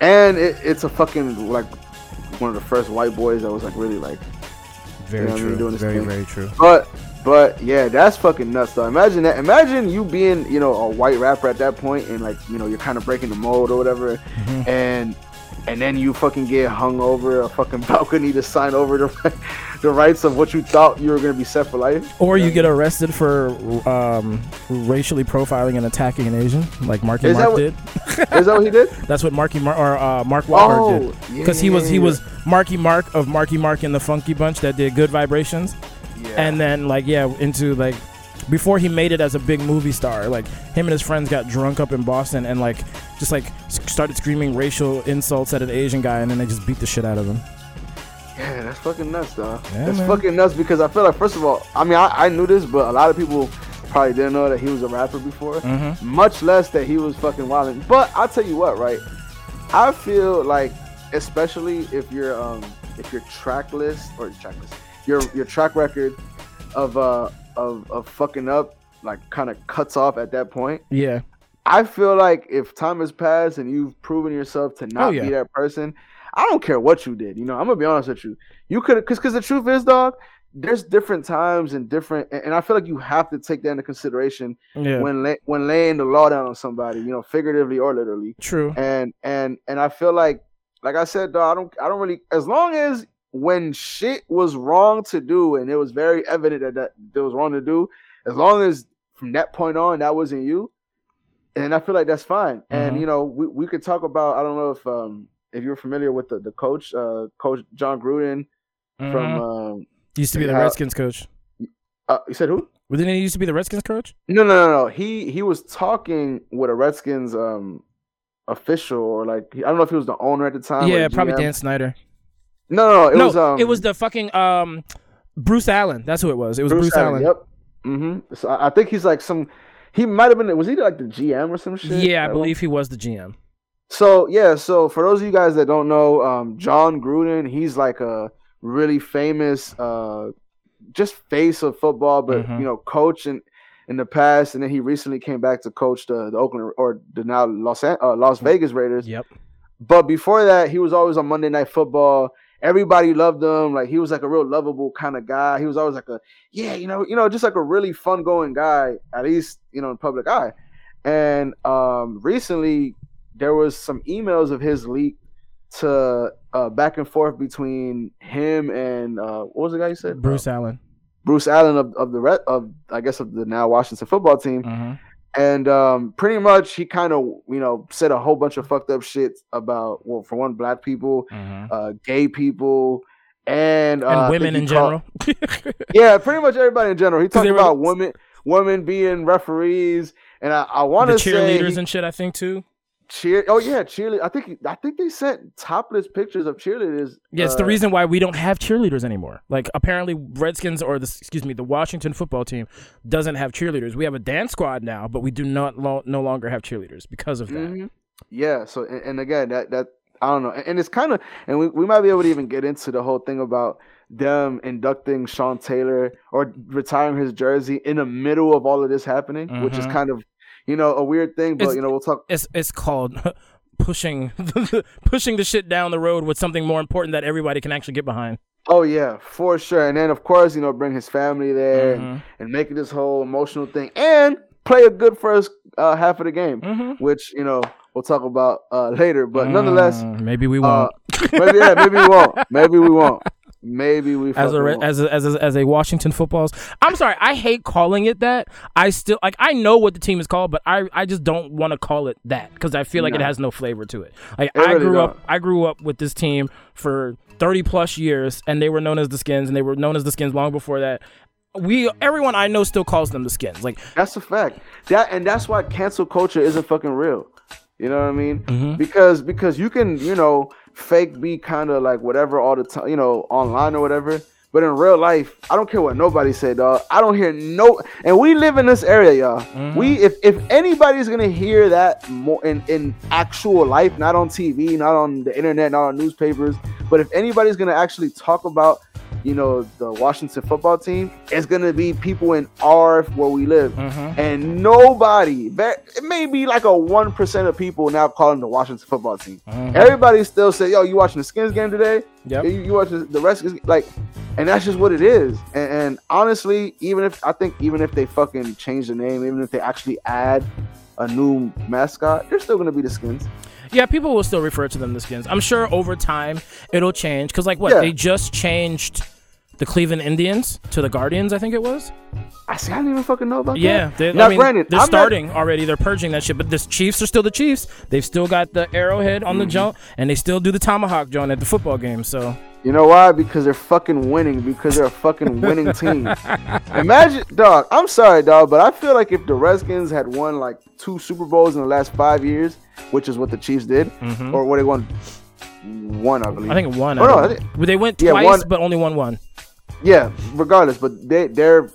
and it, it's a fucking like one of the first white boys that was like really like. Very You know what I mean, true. doing this very thing. very true. But but yeah, that's fucking nuts though. Imagine that. Imagine you being you know a white rapper at that point and like you know you're kind of breaking the mold or whatever, Mhm. and and then you fucking get hung over a fucking balcony to sign over the the rights of what you thought you were gonna be set for life. Or you get arrested for um, racially profiling and attacking an Asian, like Marky Is Mark what- did. Is that what he did? That's what Marky Mark or uh, Mark Wahlberg did. Oh, Because he was he yeah. was Marky Mark of Marky Mark and the Funky Bunch that did Good Vibrations, Yeah. and then like yeah into like before he made it as a big movie star, like him and his friends got drunk up in Boston and like just like started screaming racial insults at an Asian guy, and then they just beat the shit out of him. Yeah, that's fucking nuts, though. Yeah, that's man. fucking nuts because I feel like, first of all, I mean, I, I knew this, but a lot of people probably didn't know that he was a rapper before. Mm-hmm. Much less that he was fucking wilding. But I'll tell you what, right? I feel like, especially if you're um if your track list or your track list, your your track record of uh of of fucking up like kind of cuts off at that point. Yeah. I feel like if time has passed and you've proven yourself to not Oh, yeah. be that person, I don't care what you did. You know, I'm gonna be honest with you. You could, cause, cause the truth is, dog. There's different times and different, and I feel like you have to take that into consideration Yeah. when lay, when laying the law down on somebody. You know, figuratively or literally. True. And and and I feel like, like I said, dog. I don't, I don't really. As long as when shit was wrong to do and it was very evident that that it was wrong to do, as long as from that point on that wasn't you, and I feel like that's fine. And Mhm. you know, we, we could talk about. I don't know if um if you're familiar with the the coach, uh, Coach Jon Gruden from Mhm. um, used to be the how- Redskins coach. uh, you said who? Didn't he used to be the Redskins coach? No, no, no, no. He he was talking with a Redskins um official or like I don't know if he was the owner at the time. yeah, probably Dan Snyder. No, no, no. It no, was um it was the fucking um Bruce Allen. That's who it was. It was Bruce, Allen. Yep. Mm-hmm. So I, I think he's like some. He might have been. Was he like the GM or some shit? Yeah, I At believe he was the GM. So yeah, so for those of you guys that don't know, um, Jon Gruden, he's like a really famous, uh, just face of football, but Mhm. you know, coach in in the past, and then he recently came back to coach the, the Oakland or the now Los uh, Las Vegas Raiders. Yep. But before that, he was always on Monday Night Football. Everybody loved him. Like he was like a real lovable kind of guy. He was always like a yeah, you know, you know, just like a really fun going guy, at least you know in public eye. And um, recently, there was some emails of his leaked to uh, back and forth between him and uh, what was the guy you said? Bruce Allen. Bruce Allen of, of the Red, of I guess of the now Washington football team hmm and um, pretty much he kind of you know said a whole bunch of fucked up shit about well for one black people hmm uh, gay people and uh, and women in called- general. yeah pretty much everybody in general he talked were- about women women being referees and I, I want to say cheerleaders he- and shit. I think too. Cheer. Oh yeah, cheerleader. I think I think they sent topless pictures of cheerleaders. Yeah, it's the uh, reason why we don't have cheerleaders anymore. Like apparently Redskins or the excuse me, the Washington football team doesn't have cheerleaders. We have a dance squad now, but we do not lo- no longer have cheerleaders because of that. Mhm. Yeah. So and, and again, that that I don't know, and, and it's kind of, and we, we might be able to even get into the whole thing about them inducting Sean Taylor or retiring his jersey in the middle of all of this happening, which is Mhm. kind of, you know, a weird thing. But It's- you know, we'll talk. It's it's called pushing pushing the shit down the road with something more important that everybody can actually get behind. Oh yeah, for sure. And then of course, you know, bring his family there and, Mhm. and make it this whole emotional thing, and play a good first uh, half of the game, Mhm. which you know we'll talk about uh, later. But nonetheless, Mm, maybe we uh, won't. maybe yeah, maybe we won't. Maybe we won't. Maybe we as a, re- as a as a as a Washington footballs. I'm sorry, I hate calling it that. I still like I know what the team is called, but I I just don't want to call it that because I feel like it has no flavor to it. Like It I really grew don't. up I grew up with this team for 30 plus years, and they were known as the Skins, and they were known as the Skins long before that. We everyone I know still calls them the Skins. Like That's a fact. That and that's why cancel culture isn't fucking real. You know what I mean? Mhm. Because because you can you know fake be kind of like whatever all the time you know online or whatever. But in real life, I don't care what nobody say, dog. I don't hear no. And we live in this area, y'all. Mm-hmm. We if if anybody's gonna hear that more in in actual life, not on TV, not on the internet, not on newspapers, but if anybody's gonna actually talk about you know the Washington football team, it's gonna be people in our where we live, Mhm. and nobody. It may be like a one percent of people now calling the Washington football team. Mhm. Everybody still say, "Yo, you watching the Skins game today? Yeah, You, you watching the rest?" Like, and that's just what it is. And, and honestly, even if I think even if they fucking change the name, even if they actually add a new mascot, they're still gonna be the Skins. Yeah, people will still refer to them as Skins. I'm sure over time it'll change because, like, what Yeah. they just changed the Cleveland Indians to the Guardians. I think it was. I see. I didn't even fucking know about Yeah, that. Yeah, now, I mean, granted, they're I'm not- starting already. They're purging that shit. But the Chiefs are still the Chiefs. They've still got the arrowhead on the Mm-hmm. jump, and they still do the tomahawk joint at the football game. So You know why? Because they're fucking winning. Because they're a fucking winning team. Imagine, dog. I'm sorry, dog, but I feel like if the Redskins had won like two Super Bowls in the last five years, which is what the Chiefs did, or what they won, one I believe. Mm-hmm. I think one. Oh, no, think- they went Yeah, twice, one- but only won one. Yeah, regardless, but they they're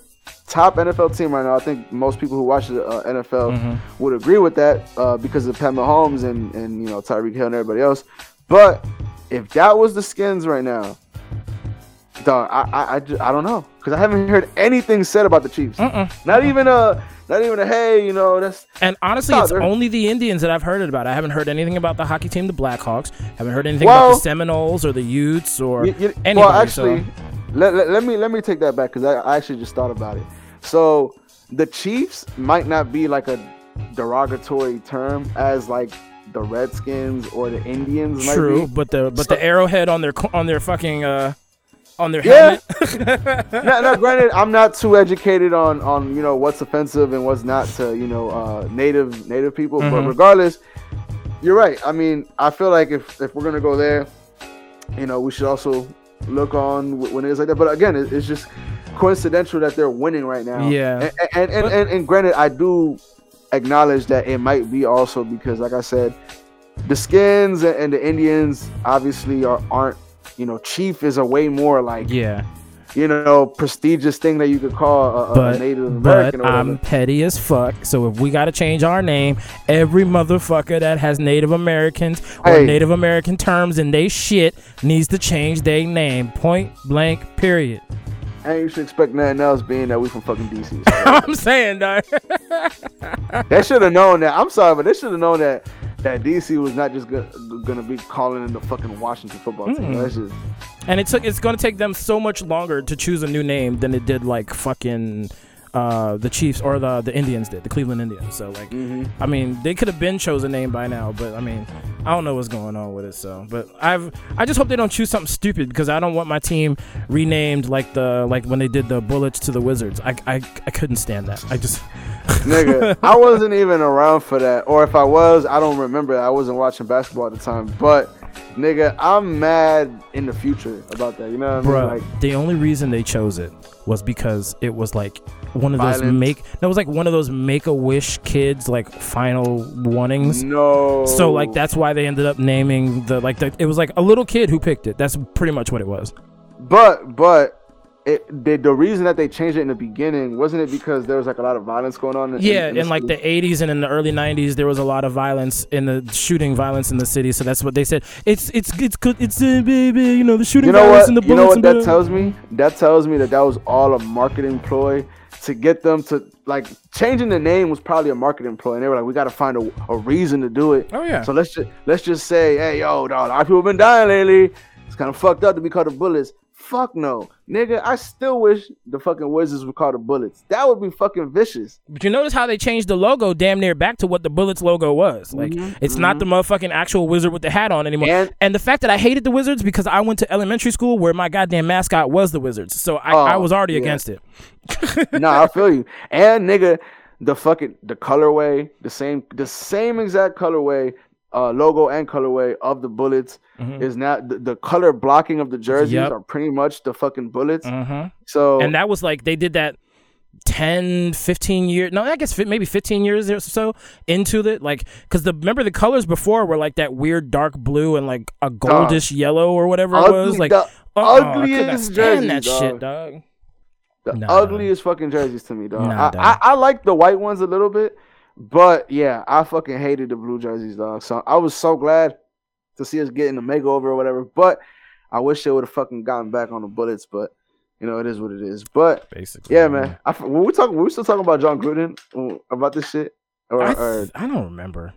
top NFL team right now. I think most people who watch the uh, NFL Mm-hmm. would agree with that uh, because of Pat Mahomes and and you know Tyreek Hill and everybody else. But if that was the Skins right now, dog, I I, I, I don't know because I haven't heard anything said about the Chiefs. Not even a not even a hey, you know that's And honestly, No, it's only the Indians that I've heard it about. I haven't heard anything about the hockey team, the Blackhawks. Haven't heard anything about the Seminoles or the Utes or You- you- anybody. well, actually, so. Let, let, let me let me take that back because I, I actually just thought about it. So the Chiefs might not be like a derogatory term as like the Redskins or the Indians. Might True, but the but So- the arrowhead on their on their fucking uh on their Yeah. helmet. now, now, granted, I'm not too educated on on you know what's offensive and what's not to you know uh, native native people, but Mhm. regardless, you're right. I mean, I feel like if if we're gonna go there, you know, we should also look on when it's like that. But again, it, it's just coincidental that they're winning right now. Yeah. and and and, and, and granted, I do acknowledge that it might be also because, like I said, the Skins and and the Indians obviously are aren't. You know, Chief is a way more like yeah, you know, prestigious thing that you could call a, a but Native but American or. I'm petty as fuck. So if we gotta change our name, every motherfucker that has Native Americans or Hey. Native American terms in they shit needs to change their name. Point blank. Period. and you should expect nothing else being that we from fucking DC. I'm saying, dog. they should have known that. I'm sorry, but they should have known that that DC was not just go- gonna be calling in the fucking Washington football team. Mm. That's just And it took it's gonna take them so much longer to choose a new name than it did like fucking uh, the Chiefs or the the Indians did, the Cleveland Indians. So like Mhm. I mean, they could have been chosen name by now, but I mean, I don't know what's going on with it. So, but I've I just hope they don't choose something stupid because I don't want my team renamed like the like when they did the Bullets to the Wizards. I I, I couldn't stand that. I just nigga, I wasn't even around for that. Or if I was, I don't remember. I wasn't watching basketball at the time. But nigga, I'm mad in the future about that. You know what I Bro, mean? Like, the only reason they chose it was because it was like one of those Violence. make that was like one of those make a wish kids like final warnings. no. So like that's why they ended up naming the like the it was like a little kid who picked it. That's pretty much what it was. But but it the, the reason that they changed it in the beginning wasn't it because there was like a lot of violence going on? In, Yeah, in, in like the 80s and in the early 90s, there was a lot of violence in the shooting violence in the city. So that's what they said. It's it's it's good. It's uh, baby, you know the shooting You know violence what? and the bullets You know what that the- tells me? That tells me that that was all a marketing ploy to get them to like changing the name was probably a marketing ploy, and they were like, we got to find a, a reason to do it. Oh, yeah. So let's just let's just say, hey yo, dog, a lot of people been dying lately. It's kind of fucked up to be called the Bullets. Fuck no, nigga. I still wish the fucking Wizards would call the Bullets. That would be fucking vicious. But you notice how they changed the logo damn near back to what the Bullets logo was. Like mm-hmm. it's not mm-hmm. the motherfucking actual wizard with the hat on anymore. And- And, the fact that I hated the Wizards because I went to elementary school where my goddamn mascot was the Wizards. So I, I Oh, was already yeah. against it. nah, I feel you. And nigga, the fucking the colorway, the same the same exact colorway, uh, logo and colorway of the bullets is now the, the color blocking of the jerseys Yep. are pretty much the fucking bullets. Mhm. So and that was like they did that 10 15 years no i guess maybe 15 years or so into it like because the remember the colors before were like that weird dark blue and like a goldish yellow or whatever it was like the not ugliest stand jerseys, that dog. shit dog the Nah. ugliest fucking jerseys to me, dog. Nah, I, dog. I, I like the white ones a little bit, but yeah, I fucking hated the blue jerseys, dog. So I was so glad to see us getting a makeover or whatever. But I wish they would have fucking gotten back on the bullets. But you know, it is what it is. But basically yeah, man. I, when we talking, we were still talking about Jon Gruden uh, about this shit. Or, I, or I don't remember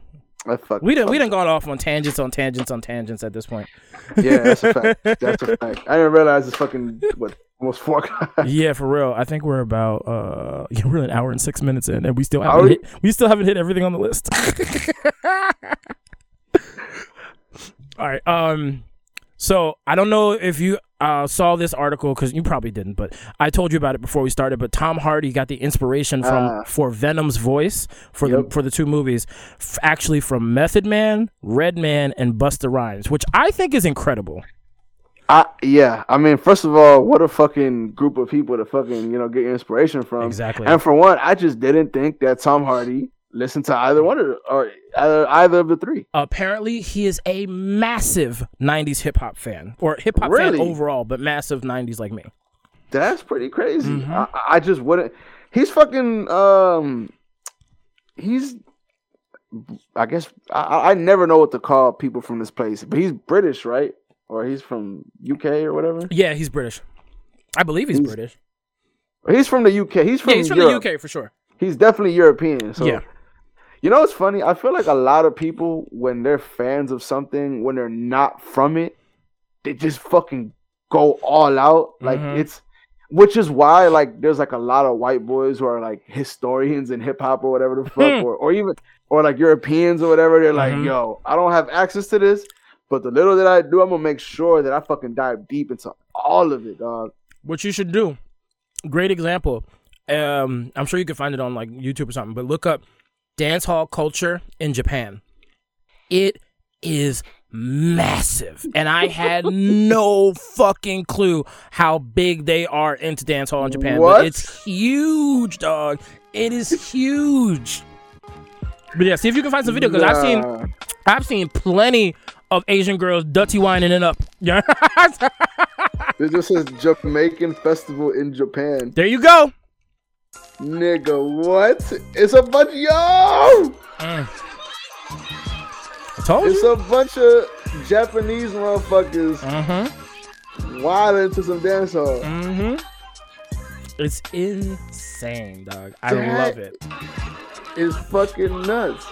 I fuck, we done we done gone off on tangents on tangents on tangents at this point Yeah, that's a fact. That's a fact. I didn't realize it's fucking what almost four. yeah for real i think we're about uh yeah, we're an hour and six minutes in and we still haven't hit, we still haven't hit everything on the list all right um so i don't know if you uh saw this article because you probably didn't but i told you about it before we started but tom hardy got the inspiration from Ah. for venom's voice for the for the two movies f- actually from method man redman and busta rhymes which i think is incredible I, yeah, I mean, first of all, what a fucking group of people to fucking you know get your inspiration from. Exactly. And for one, I just didn't think that Tom Hardy listened to either one of the, or either, either of the three. apparently he is a massive 90s hip hop fan or hip hop Really? fan overall but massive 90s like me That's pretty crazy. Mhm. I, I just wouldn't. He's fucking. Um, he's. I guess I- I, I never know what to call people from this place, but he's British, right? Or he's from UK or whatever. yeah he's british i believe he's, He's british He's from the UK. He's from yeah he's from Europe. the uk for sure He's definitely European. So Yeah. You know what's funny? I feel like a lot of people when they're fans of something, when they're not from it, they just fucking go all out. Like Mhm. it's which is why like there's like a lot of white boys who are like historians in hip hop or whatever the fuck Hmm. or, or even or like Europeans or whatever. They're like, Mhm. yo, I don't have access to this, but the little that I do, I'm gonna make sure that I fucking dive deep into all of it, dog. what you should do great example um i'm sure you can find it on like youtube or something but look up dance hall culture in japan. It is massive and i had no fucking clue how big they are into dance hall in japan What? but it's huge dog. It is huge. But yeah see if you can find some video because i've seen i've seen plenty of asian girls dirty whining it up. Yeah It just says Jamaican festival in Japan. there you go Nigga, what? It's a bunch yo! I told It's you a bunch of Japanese motherfuckers mm-hmm wild into some dance hall. Mm-hmm. It's insane, dog. I That- love it. It's fucking nuts.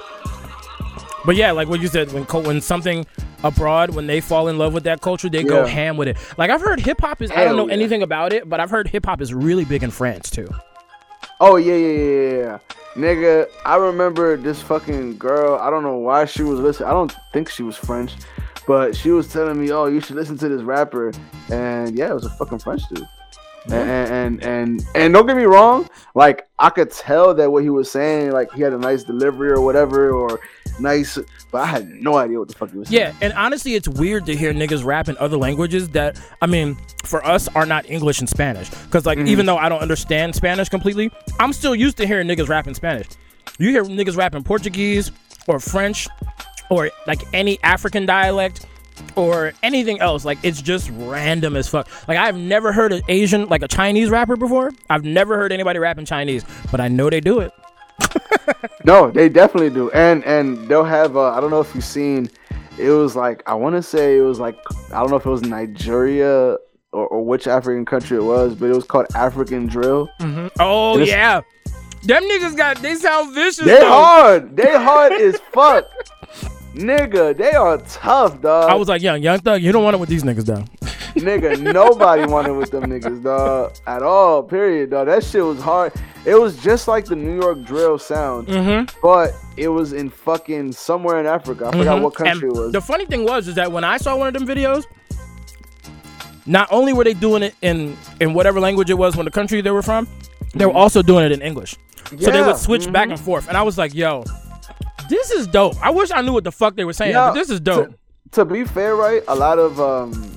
But yeah, like what you said, when when something abroad, when they fall in love with that culture, they go ham with it. Like I've heard hip hop is. I don't know yeah. anything about it, but I've heard hip hop is really big in France too. Oh yeah, yeah, yeah, yeah. Nigga, I remember this fucking girl. I don't know why she was listening. I don't think she was French, but she was telling me, "Oh, you should listen to this rapper." And yeah, it was a fucking French dude. And, and and and don't get me wrong, like I could tell that what he was saying, like he had a nice delivery or whatever, or nice, but I had no idea what the fuck he was saying. Yeah, and honestly, it's weird to hear niggas rap in other languages that I mean, for us, are not English and Spanish. Because like, Mm-hmm. even though I don't understand Spanish completely, I'm still used to hearing niggas rap in Spanish. You hear niggas rap in Portuguese or French or like any African dialect or anything else. Like it's just random as fuck. Like I've never heard an Asian, like a Chinese rapper before. I've never heard anybody rap in Chinese, but I know they do it. No, they definitely do, and and they'll have. Uh, I don't know if you've seen. It was like I want to say it was like I don't know if it was Nigeria or, or which African country it was, but it was called African drill. Oh yeah, them niggas got they sound vicious. They though. hard. They hard as fuck. Nigga, they are tough, dog. I was like, young, young thug, you don't want it with these niggas though. nigga, nobody wanted with them niggas, dog. At all, period, dog. That shit was hard. It was just like the New York drill sound, Mm-hmm. but it was in fucking somewhere in Africa. I forgot mm-hmm. what country it was. The funny thing was is that when I saw one of them videos, not only were they doing it in in whatever language it was when the country they were from, they were mm-hmm. also doing it in English. So they would switch back mm-hmm. and forth, and I was like, yo. This is dope. I wish I knew what the fuck they were saying, Yeah, but this is dope. to be fair, right? A lot of um,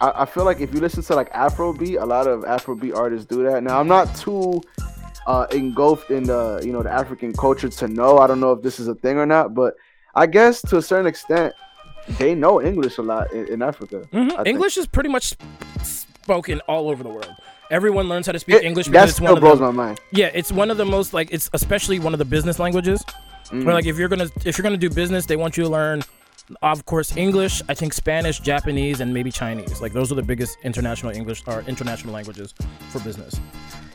I, I feel like if you listen to like Afrobeat, a lot of Afrobeat artists do that. Now I'm not too uh, engulfed in the you know the African culture to know. I don't know if this is a thing or not, but I guess to a certain extent, they know English a lot in, in Africa. Mhm. English is pretty much spoken all over the world. Everyone learns how to speak It- English that because it's one still blows the my mind. yeah, it's one of the most like it's especially one of the business languages. Mm. Where like if you're gonna if you're gonna do business, they want you to learn, of course, English. I think Spanish, Japanese, and maybe Chinese. Like those are the biggest international English or international languages for business.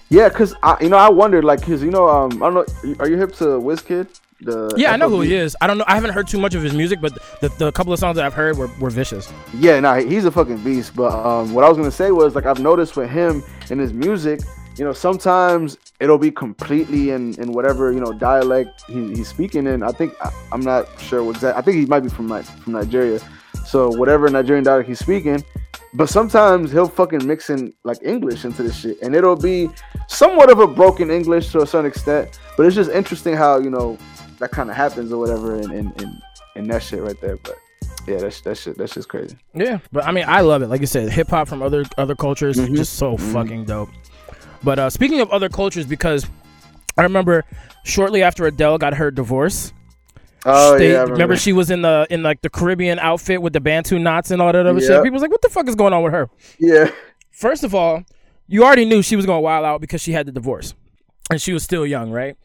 Yeah, cause I, you know, I wondered, like, cause you know, um, I don't know, are you hip to Wizkid? The Yeah, I know who he is. I don't know. I haven't heard too much of his music, but the, the couple of songs that I've heard were, were vicious. Yeah, nah, he's a fucking beast. But um, what I was gonna say was like I've noticed with him and his music, you know, sometimes it'll be completely in, in whatever you know dialect he, he's speaking in. I think I, I'm not sure what exact. I think he might be from from Nigeria, so whatever Nigerian dialect he's speaking. But sometimes he'll fucking mix in like English into this shit, and it'll be somewhat of a broken English to a certain extent. But it's just interesting how you know that kind of happens or whatever, and and, and and that shit right there. But yeah, that's that shit. That's just crazy. Yeah, but I mean, I love it. Like you said, hip hop from other other cultures is just so mm-hmm. fucking dope. But uh, speaking of other cultures, because I remember shortly after Adele got her divorce, Oh they- yeah, I remember she was in the in like the Caribbean outfit with the Bantu knots and all that other shit. People was like, "What the fuck is going on with her?" Yeah. First of all, you already knew she was going to wild out because she had the divorce, and she was still young, right?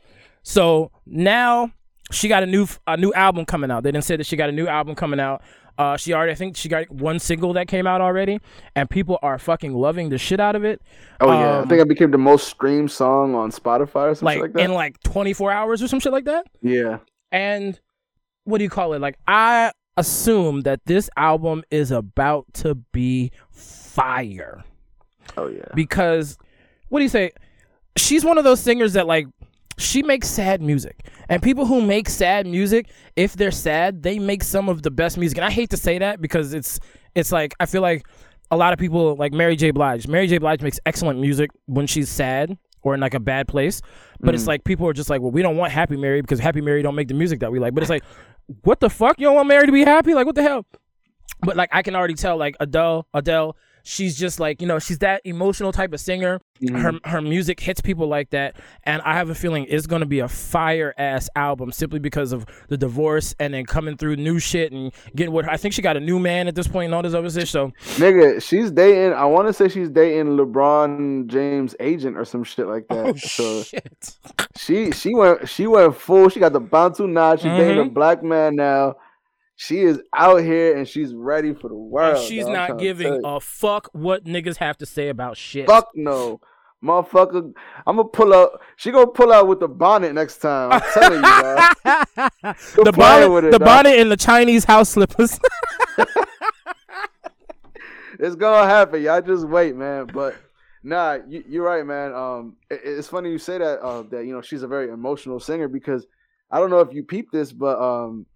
So now she got a new a new album coming out. They didn't say that she got a new album coming out. Uh, she already, I think she got one single that came out already, and people are fucking loving the shit out of it. Oh yeah. I Um, think it became the most streamed song on Spotify or something like, like, that. in like 24 hours or some shit like that. yeah. And what do you call it? Like I assume that this album is about to be fire. Oh yeah. because what do you say? She's one of those singers that like she makes sad music. And people who make sad music, if they're sad, they make some of the best music. And I hate to say that because it's it's like I feel like a lot of people like Mary J. Blige. Mary J. Blige makes excellent music when she's sad or in like a bad place. But it's mm. like people are just like, well, we don't want Happy Mary because Happy Mary don't make the music that we like. But it's like, what the fuck? You don't want Mary to be happy? Like what the hell? But like I can already tell, like Adele, Adele, she's just like you know she's that emotional type of singer. Her her music hits people like that, and I have a feeling it's gonna be a fire ass album simply because of the divorce and then coming through new shit and getting what I think she got a new man at this point and all this other shit. So Nigga, she's dating. I want to say she's dating LeBron James' agent or some shit like that. oh so shit, she she went she went full. She got the Bantu knot. She's dating a Mhm. black man now. She is out here and she's ready for the world. And she's. Not giving a fuck what niggas have to say about shit. Fuck no. Motherfucker, I'm gonna pull up. She gonna pull out with the bonnet next time. I'm telling you, dog. the bonnet, it, the dog. bonnet, and the Chinese house slippers. it's gonna happen. Y'all just wait, man. But nah, you, you're right, man. Um, it- it's funny you say that. Uh, that you know she's a very emotional singer because I don't know if you peeped this, but um,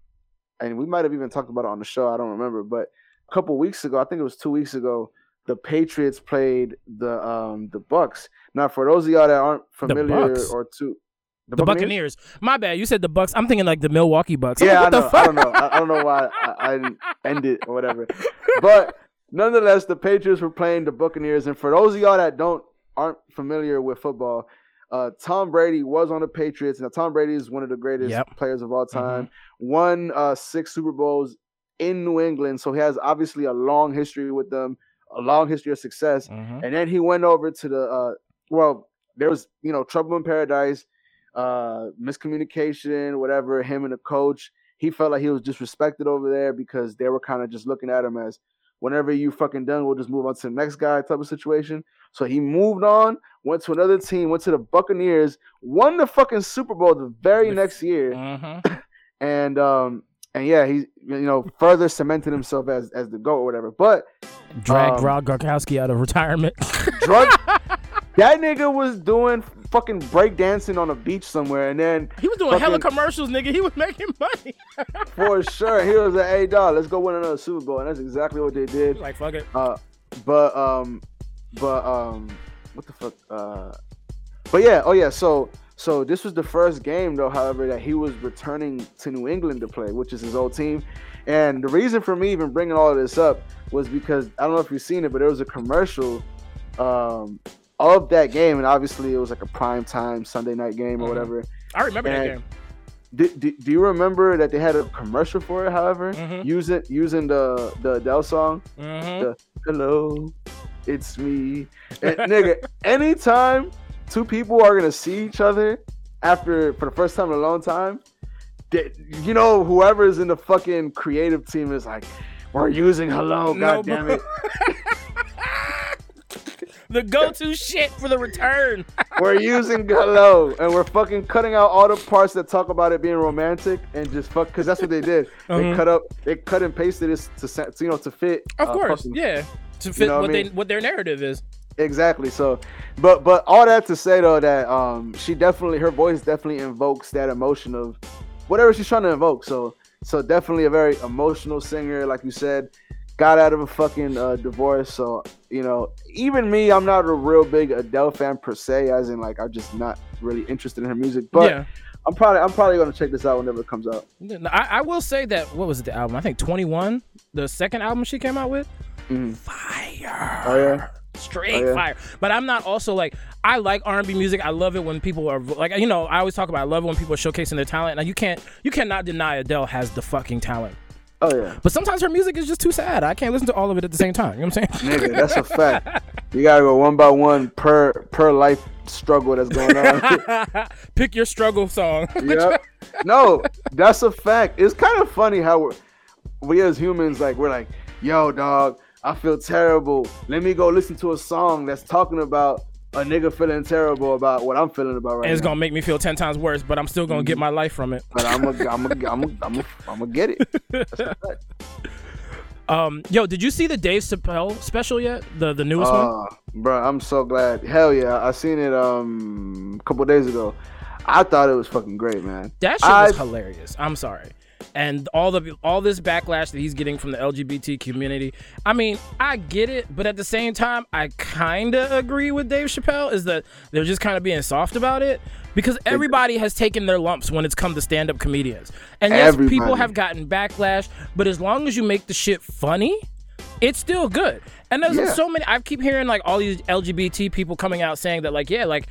and we might have even talked about it on the show. I don't remember, but a couple weeks ago, I think it was two weeks ago, the Patriots played the um the Bucks. Now, for those of y'all that aren't familiar or too, The, Buccaneers. My bad. You said the Bucks. I'm thinking like the Milwaukee Bucks. I'm Yeah, I like, what know. the I don't know. I, I don't know why I, I didn't end it or whatever. But nonetheless, the Patriots were playing the Buccaneers, and for those of y'all that don't aren't familiar with football, uh, Tom Brady was on the Patriots. Now, Tom Brady is one of the greatest Yep. players of all time. Won uh, six Super Bowls in New England, so he has obviously a long history with them, a long history of success. Mhm. And then he went over to the uh well, there was, you know, trouble in paradise, uh miscommunication, whatever, him and the coach. He felt like he was disrespected over there because they were kind of just looking at him as whenever you fucking done, we'll just move on to the next guy type of situation. So he moved on, went to another team, went to the Buccaneers, won the fucking Super Bowl the very next year. Mhm. And um and yeah, he you know further cemented himself as as the GOAT or whatever. But Dragged Um, Rob Gronkowski out of retirement. drug that nigga was doing fucking breakdancing on a beach somewhere and then he was doing hella commercials, nigga. He was making money. for sure he was like hey dog let's go win another super bowl and that's exactly what they did like fuck it. uh but um but um what the fuck uh but yeah oh yeah so so this was the first game though however that he was returning to new england to play which is his old team and the reason for me even bringing all of this up was because i don't know if you've seen it but there was a commercial um of that game and obviously it was like a prime time sunday night game or Mhm. whatever I remember that game. do, do, do you remember that they had a commercial for it however Mhm. using using the the adele song Mhm. the- hello, it's me. And, nigga, anytime two people are gonna see each other after for the first time in a long time, they, you know, whoever's in the fucking creative team is like, we're using hello, No, it. the go-to shit for the return. We're using hello, and we're fucking cutting out all the parts that talk about it being romantic and just fuck, because that's what they did. They Mhm. cut up, they cut and pasted this to, to you know to fit. Of uh, course, fucking- yeah. To fit know what what they what their narrative is. Exactly. So, but but all that to say though that um she definitely her voice definitely invokes that emotion of whatever she's trying to invoke. So so definitely a very emotional singer, like you said. Got out of a fucking uh, divorce, so you know even me, I'm not a real big Adele fan per se, as in like I'm just not really interested in her music. But yeah. I'm probably I'm probably gonna check this out whenever it comes out. I, I will say that what was it, the album? I think 21, the second album she came out with. Mhm. Fire. Oh yeah. Straight Oh, yeah. fire. But I'm not also like I like R&B music. I love it when people are like you know I always talk about I love it when people are showcasing their talent. Now you can't you cannot deny Adele has the fucking talent. Oh yeah. But sometimes her music is just too sad. I can't listen to all of it at the same time. You know what I'm saying? Nigga, that's a fact. You gotta go one by one per per life struggle that's going on. Pick your struggle song. yep. No, that's a fact. It's kind of funny how we're, we as humans, like, we're like, yo, dog, I feel terrible. Let me go listen to a song that's talking about a nigga feeling terrible about what I'm feeling about right And it's now. gonna make me feel ten times worse, but I'm still gonna get my life from it. But I'm gonna, I'm gonna, I'm gonna, I'm gonna, I'm get it. That's a fact. Um, yo, did you see the Dave Chappelle special yet? The the newest one? Uh, bro, I'm so glad. Hell yeah, I seen it um a couple days ago. I thought it was fucking great, man. That shit was hilarious. I'm sorry. And all the all this backlash that he's getting from the LGBT community. I mean, I get it, but at the same time, I kind of agree with Dave Chappelle is that they're just kind of being soft about it because everybody has taken their lumps when it's come to stand-up comedians. And yes, people have gotten backlash, but as long as you make the shit funny, it's still good. And there's Yeah. so many. I keep hearing like all these LGBT people coming out saying that like, yeah, like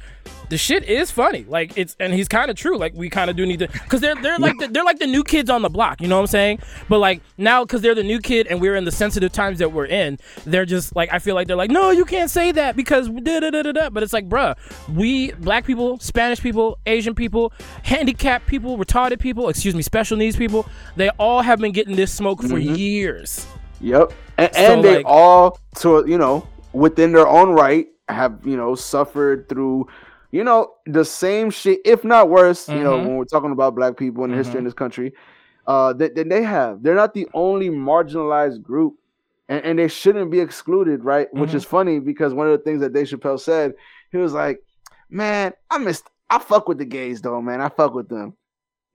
the shit is funny. Like it's and he's kind of true. Like we kind of do need to because they're they're like the, they're like the new kids on the block. You know what I'm saying? But like now because they're the new kid and we're in the sensitive times that we're in, they're just like I feel like they're like, no, you can't say that because da da da da da. But it's like, bruh, we black people, Spanish people, Asian people, handicapped people, retarded people, excuse me, special needs people, they all have been getting this smoke for mm-hmm. years. Yep. And, So, and they like- all, to you know, within their own right, have you know suffered through, you know, the same shit, if not worse. You know, Mhm. when we're talking about black people in history Mhm. in this country, uh, that that they have. They're not the only marginalized group, and, and they shouldn't be excluded, right? Which Mhm. is funny because one of the things that Dave Chappelle said, he was like, "Man, I missed. I fuck with the gays though, man. I fuck with them."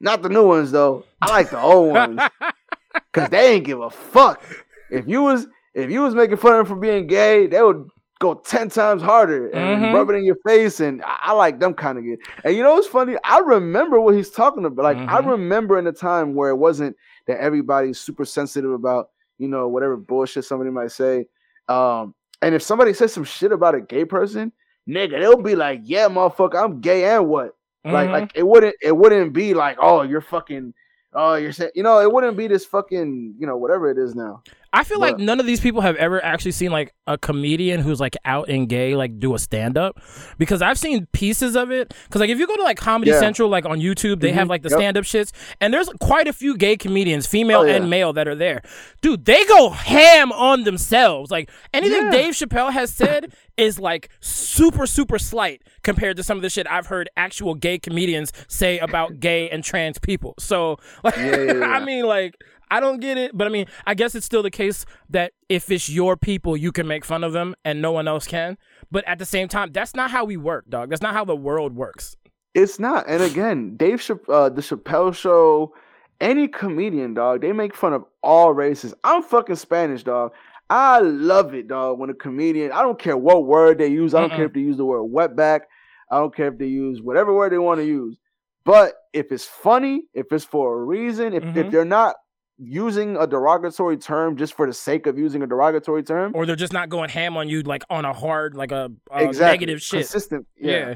Not the new ones though. I like the old ones because they ain't give a fuck. If you was if you was making fun of him for being gay, they would go ten times harder and Mhm. rub it in your face. And I, I like them kind of good. And you know what's funny? I remember what he's talking about. Like I Mhm. remember in a time where it wasn't that everybody's super sensitive about you know whatever bullshit somebody might say. Um, and if somebody says some shit about a gay person, nigga, they'll be like, "Yeah, motherfucker, I'm gay and what." Like, Mhm. like it wouldn't, it wouldn't be like, "Oh, you're fucking." Oh, you're saying, you know, it wouldn't be this fucking, you know, whatever it is now. I feel like none of these people have ever actually seen like a comedian who's like out and gay like do a stand up because I've seen pieces of it. Because like if you go to like Comedy Yeah. Central like on YouTube, they have Mhm. like the Yep. stand up shits, and there's quite a few gay comedians, female Oh, yeah. and male, that are there. Dude, they go ham on themselves. Like anything Yeah. Dave Chappelle has said is like super super slight compared to some of the shit I've heard actual gay comedians say about gay and trans people. So like, I mean like. I don't get it, but I mean, I guess it's still the case that if it's your people, you can make fun of them and no one else can. But at the same time, that's not how we work, dog. That's not how the world works. It's not. And again, Dave, Chapp- uh, the Chappelle Show, any comedian, dog, they make fun of all races. I'm fucking Spanish, dog. I love it, dog. When a comedian, I don't care what word they use. I don't Mm-mm. care if they use the word wetback. I don't care if they use whatever word they want to use. But if it's funny, if it's for a reason, if, if Mhm. they're not using a derogatory term just for the sake of using a derogatory term, Or they're just not going ham on you like on a hard, like a, a exactly negative shit. consistent. yeah.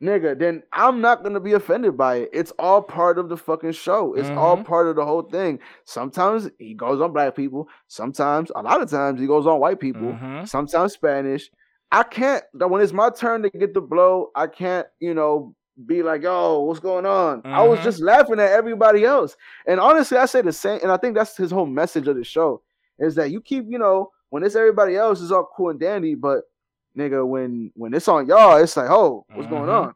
nigga, then I'm not gonna be offended by it. It's all part of the fucking show. It's all Mhm. part of the whole thing. Sometimes he goes on black people. Sometimes, a lot of times, he goes on white people. Mhm. Sometimes Spanish. I can't. When it's my turn to get the blow, I can't. You know, be like, "Yo, what's going on?" I was Mhm. just laughing at everybody else. And honestly, I say the same. And I think that's his whole message of the show is that you keep, you know, when it's everybody else, it's all cool and dandy, but nigga, when when it's on y'all, it's like, oh, what's going Mhm. on?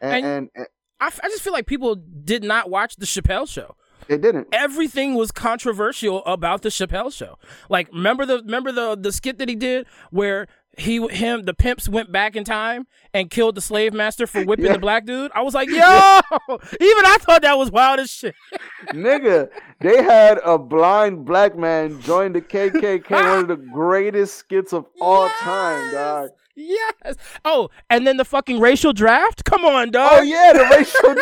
And, And- and, and I, f- I just feel like people did not watch the Chappelle show. it didn't. Everything was controversial about the Chappelle show. Like, remember the remember the the skit that he did where he him the pimps went back in time and killed the slave master for whipping Yeah. the black dude. I was like, yo, even I thought that was wild as shit. nigga, they had a blind black man join the KKK, one of the greatest skits of all time, dog. Yes. Oh, and then the fucking racial draft. Come on, dog. Oh yeah, the racial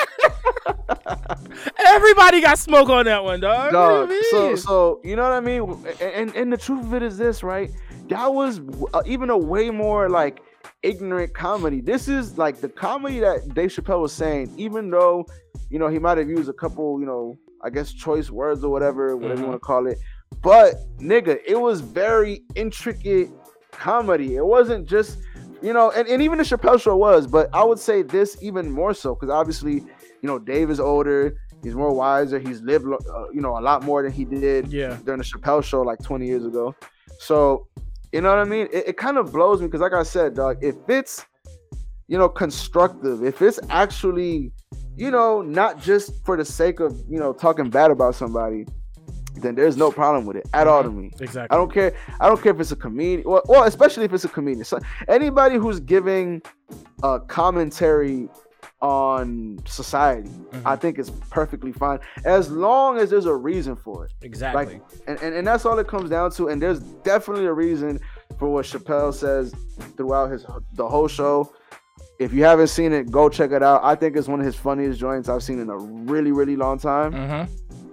Everybody got smoke on that one, dog. dog. What do you So so you know what I mean? And and the truth of it is this, right? That was uh, even a way more like ignorant comedy. This is like the comedy that Dave Chappelle was saying, even though you know he might have used a couple, you know, I guess choice words or whatever, whatever you Mhm. want to call it. But nigga, it was very intricate comedy. It wasn't just you know, and, and even the Chappelle show was, but I would say this even more so because obviously, you know, Dave is older, he's more wiser, he's lived, uh, you know, a lot more than he did yeah. during the Chappelle show like 20 years ago. So, you know what I mean? It, it kind of blows me because, like I said, dog, if it's, you know, constructive, if it's actually, you know, not just for the sake of, you know, talking bad about somebody, then there's no problem with it at all to mm-hmm. me. Exactly. I don't care. I don't care if it's a comedian. Well, well especially if it's a comedian. So anybody who's giving a commentary on society, Mhm. I think it's perfectly fine as long as there's a reason for it. Exactly. Like, And, and and that's all it comes down to. And there's definitely a reason for what Chappelle says throughout his the whole show. If you haven't seen it, go check it out. I think it's one of his funniest joints I've seen in a really, really long time. mm-hmm.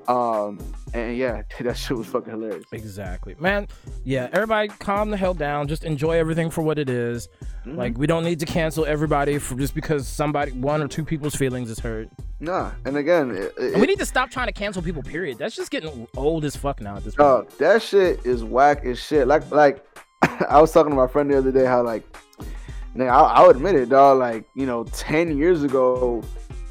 Um, and yeah, that shit was fucking hilarious. Exactly, man. Yeah, everybody, calm the hell down. Just enjoy everything for what it is. Mhm. Like, we don't need to cancel everybody for just because somebody, one or two people's feelings is hurt. Nah, and again, it, it, And we need to stop trying to cancel people. Period. That's just getting old as fuck now at this point. dog, that shit is whack as shit. Like, like I was talking to my friend the other day how like, nigga, I'll, I'll admit it, dog. Like, you know, ten years ago,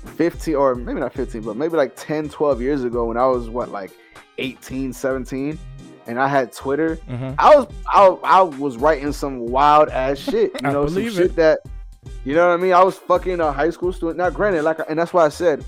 fifteen or maybe not fifteen, but maybe like 10, 12 years ago, when I was what like 18, 17, and I had Twitter. Mhm. I was I, I was writing some wild ass shit, you know, some believe shit it. that you know what I mean. I was fucking a high school student. Now, granted, like, and that's why I said,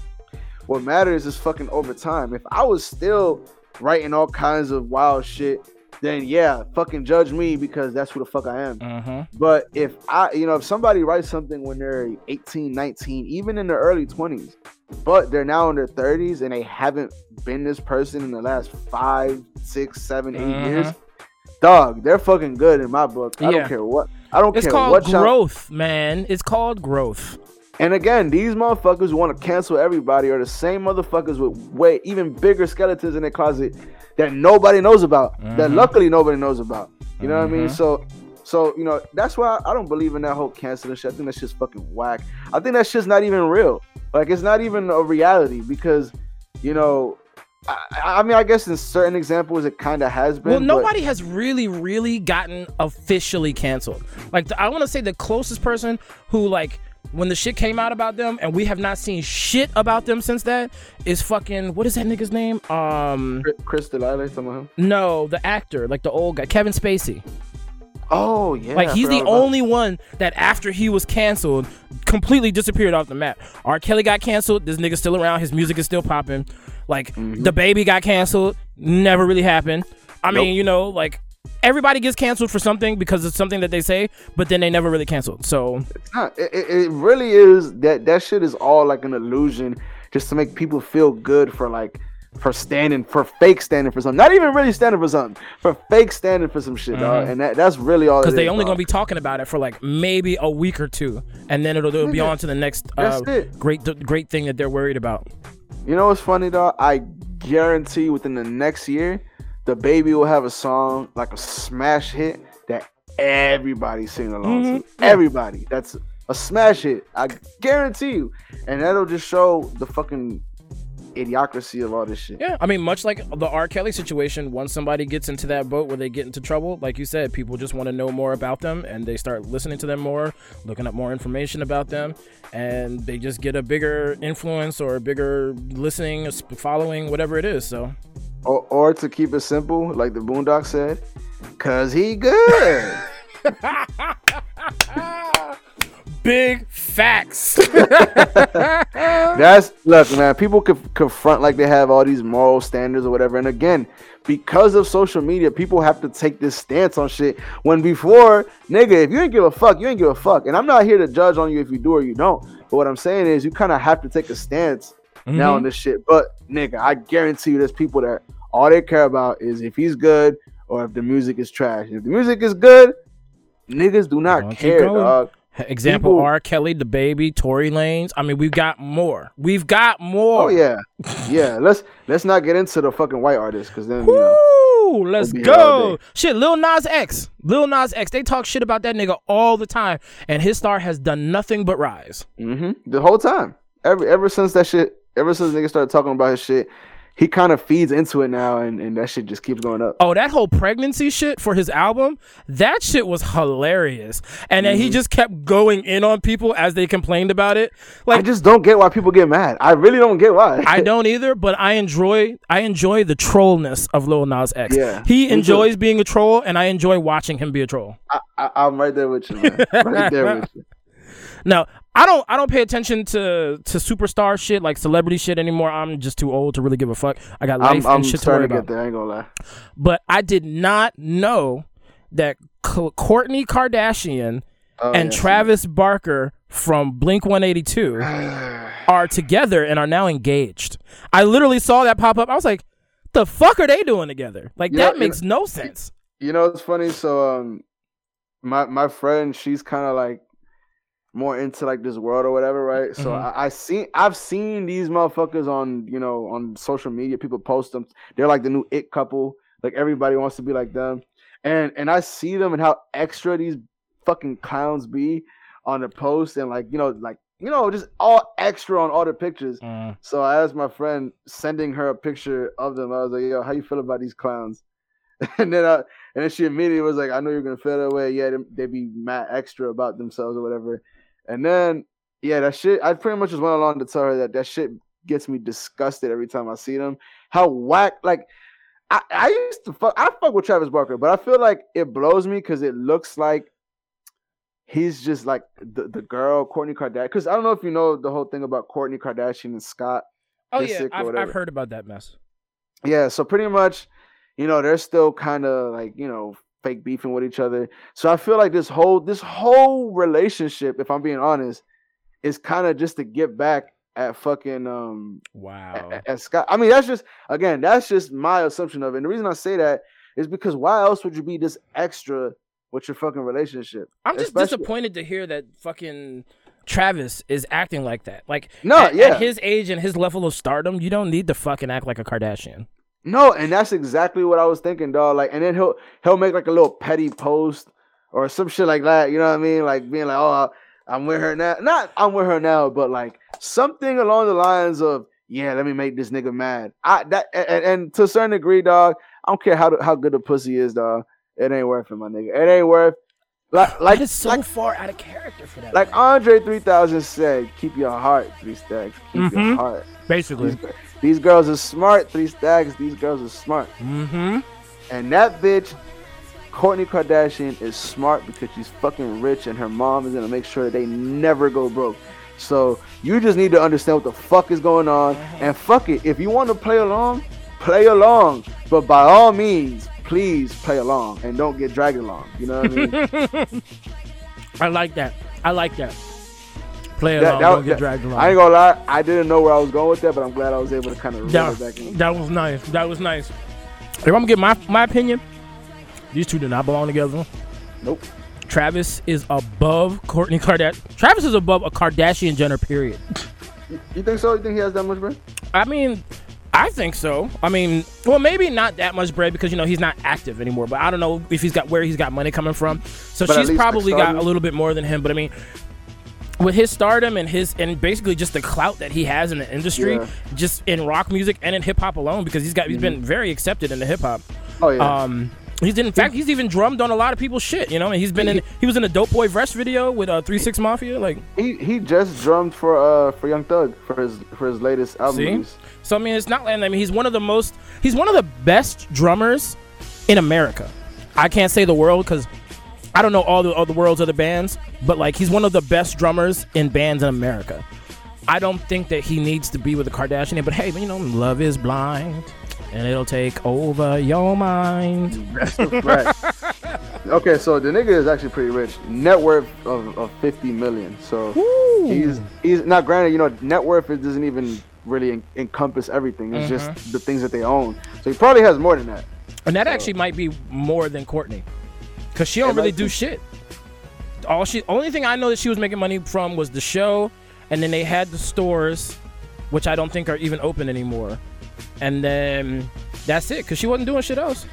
what matters is fucking over time. If I was still writing all kinds of wild shit, then yeah, fucking judge me because that's who the fuck I am. Mhm. But if I, you know, if somebody writes something when they're 18, 19, even in their early 20s, but they're now in their 30s and they haven't been this person in the last five, six, seven, eight Mhm. years, dog, they're fucking good in my book. I Yeah. don't care what. I don't It's care what. It's called growth, man. It's called growth. And again, these motherfuckers who want to cancel everybody are the same motherfuckers with way even bigger skeletons in their closet that nobody knows about. Mm-hmm. That luckily nobody knows about. You know what I mean? So, so you know that's why I don't believe in that whole canceling shit. I think that's just fucking whack. I think that's just not even real. Like it's not even a reality because, you know, I, I mean I guess in certain examples it kind of has been. Well, but- nobody has really, really gotten officially canceled. Like, the, I want to say the closest person who, like, when the shit came out about them, and we have not seen shit about them since that, is fucking what is that nigga's name? Um, Chris D'Elia, some of him. no, the actor, like the old guy, Kevin Spacey. Oh yeah. Like he's the only one that after he was canceled, completely disappeared off the map. R. Kelly got canceled. This nigga's still around. His music is still popping. Like Mm-hmm. DaBaby got canceled. Never really happened. I mean, you know, like everybody gets canceled for something because it's something that they say, but then they never really canceled. So It's not. It, it, really is that that shit is all like an illusion just to make people feel good for like for standing for fake standing for something. Not even really standing for something. For fake standing for some shit, dog. And that, that's really all. because they is, only dog. gonna be talking about it for like maybe a week or two, and then it'll, it'll be on to the next uh, great great thing that they're worried about. You know what's funny, dog? I guarantee within the next year, DaBaby will have a song like a smash hit that everybody singing along Mm-hmm. to. Everybody. That's a smash hit. I guarantee you. And that'll just show the fucking idiocracy of all this shit. Yeah, I mean, much like the R. Kelly situation, once somebody gets into that boat where they get into trouble, like you said, people just want to know more about them and they start listening to them more, looking up more information about them, and they just get a bigger influence or a bigger listening, following, whatever it is. So, Or, or to keep it simple, like the Boondock said, cause he good. big facts. That's look, man. People could confront like they have all these moral standards or whatever. And again, because of social media, people have to take this stance on shit. When before, nigga, if you ain't give a fuck, you ain't give a fuck. And I'm not here to judge on you if you do or you don't. But what I'm saying is, you kind of have to take a stance now on this shit. But nigga, I guarantee you, there's people that all they care about is if he's good or if the music is trash. If the music is good, niggas do not keep care, dog. Example: People- R. Kelly, DaBaby, Tory Lanez. I mean, we've got more. We've got more. Oh yeah, yeah. Let's let's not get into the fucking white artists because then you know. Woo! Let's We'll be here all go. Shit, Lil Nas X. Lil Nas X. They talk shit about that nigga all the time, and his star has done nothing but rise. hmm The whole time, ever ever since that shit, ever since niggas started talking about his shit, he kind of feeds into it now, and, and that shit just keeps going up. Oh, that whole pregnancy shit for his album, that shit was hilarious. And then he Mm-hmm. just kept going in on people as they complained about it. Like I just don't get why people get mad. I really don't get why. I don't either, but I enjoy I enjoy the trollness of Lil Nas X. Yeah, he enjoys being a troll, and I enjoy watching him be a troll. I, I, I'm right there with you, man. right there with you. Now, I don't I don't pay attention to to superstar shit like celebrity shit anymore. I'm just too old to really give a fuck. I got life I'm, I'm and shit to worry starting to about. there. I ain't gonna lie. But I did not know that Kourtney Kardashian Oh, and yeah, Travis Barker from Blink 182 are together and are now engaged. I literally saw that pop up. I was like, the fuck are they doing together? Like You that know- makes no sense. You know it's funny. So um, my my friend, she's kind of like more into like this world or whatever, right? So Mhm. I, I seen I've seen these motherfuckers on you know on social media. People post them. They're like the new it couple. Like everybody wants to be like them, and and I see them and how extra these fucking clowns be on the post and like you know like you know just all extra on all the pictures. Mm. So I asked my friend, sending her a picture of them. I was like, "Yo, how you feel about these clowns?" And then, I, and then she immediately was like, "I know you're gonna feel that way. Yeah, they, they be mad extra about themselves or whatever." And then, yeah, that shit. I pretty much just went along to tell her that that shit gets me disgusted every time I see them. How whack! Like, I, I used to fuck. I fuck with Travis Barker, but I feel like it blows me because it looks like he's just like the, the girl Kourtney Kardashian. Because I don't know if you know the whole thing about Kourtney Kardashian and Scott. Oh They're yeah, I've, I've heard about that mess. Yeah, so pretty much, you know, they're still kind of like, you know, fake beefing with each other. So I feel like this whole this whole relationship, if I'm being honest, is kind of just to get back at fucking um Wow. at, at Scott. I mean, that's just again, that's just my assumption of it. And the reason I say that is because why else would you be this extra with your fucking relationship? I'm just Especially- disappointed to hear that fucking Travis is acting like that. Like, No, at, yeah. at his age and his level of stardom, you don't need to fucking act like a Kardashian. No, and that's exactly what I was thinking, dog. Like, and then he'll he'll make like a little petty post or some shit like that. You know what I mean? Like being like, "Oh, I'm with her now." Not I'm with her now, but like something along the lines of, "Yeah, let me make this nigga mad." I that and, and to a certain degree, dog. I don't care how how good the pussy is, dog. It ain't worth it, my nigga. It ain't worth. Like like that is so like, far out of character for that. like man. Andre three thousand said, "Keep your heart, three stacks. Keep your Mhm. heart." basically. These, girls are smart, three stacks. These girls are smart. Mm-hmm. And that bitch, Kourtney Kardashian, is smart because she's fucking rich and her mom is gonna make sure that they never go broke. So you just need to understand what the fuck is going on and fuck it. If you want to play along, play along. But by all means, please play along and don't get dragged along. You know what I mean? I like that. I like that. Play That- along, that- don't get that- dragged along. I ain't gonna lie, I didn't know where I was going with that, but I'm glad I was able to kind of reel that, it back in. that was nice. That was nice. If I'm gonna get my my opinion, these two do not belong together. Nope. Travis is above Kourtney Kardashian. Travis is above a Kardashian Jenner. Period. You think so? You think he has that much bread? I mean, I think so. I mean, well, maybe not that much bread because you know he's not active anymore. But I don't know if he's got where he's got money coming from. So But she's probably got a little bit more than him. But I mean, with his stardom and his and basically just the clout that he has in the industry, Yeah. just in rock music and in hip hop alone, because he's got he's been very accepted in the hip hop. Oh yeah. Um, he's in fact he's even drummed on a lot of people's shit. You know, and he's been in he was in a Doe Boy Fresh video with uh, Three Six Mafia. Like, he he just drummed for uh for Young Thug for his for his latest album. See? so I mean, it's not. I mean, he's one of the most he's one of the best drummers in America. I can't say the world because I don't know all the all the world's other bands, but like he's one of the best drummers in bands in America. I don't think that he needs to be with a Kardashian, but hey, you know, love is blind. And it'll take over your mind. right. Okay, so the nigga is actually pretty rich. Net worth of, of fifty million. So Woo. he's he's not granted. You know, net worth it doesn't even really en- encompass everything. It's Mm-hmm. just the things that they own. So he probably has more than that. And that actually might be more than Kourtney, because she don't really do shit. All she, only thing I know that she was making money from was the show, and then they had the stores, which I don't think are even open anymore. And then that's it, because she wasn't doing shit else.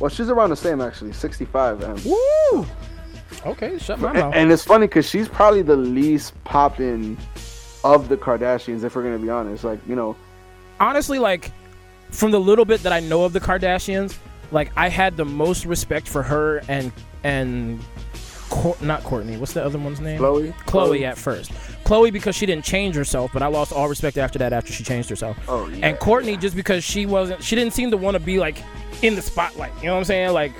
Well, she's around the same actually, sixty-five. Woo! Okay, shut my mouth. and it's funny because she's probably the least popping of the Kardashians. If we're gonna be honest, like you know, Honestly, like from the little bit that I know of the Kardashians, like I had the most respect for her and and Cour- not Kourtney. What's the other one's name? Khloé. Khloé at first. Khloé because she didn't change herself, but I lost all respect after that after she changed herself. Oh yeah. And Kourtney just because she wasn't she didn't seem to want to be like in the spotlight. You know what I'm saying? Like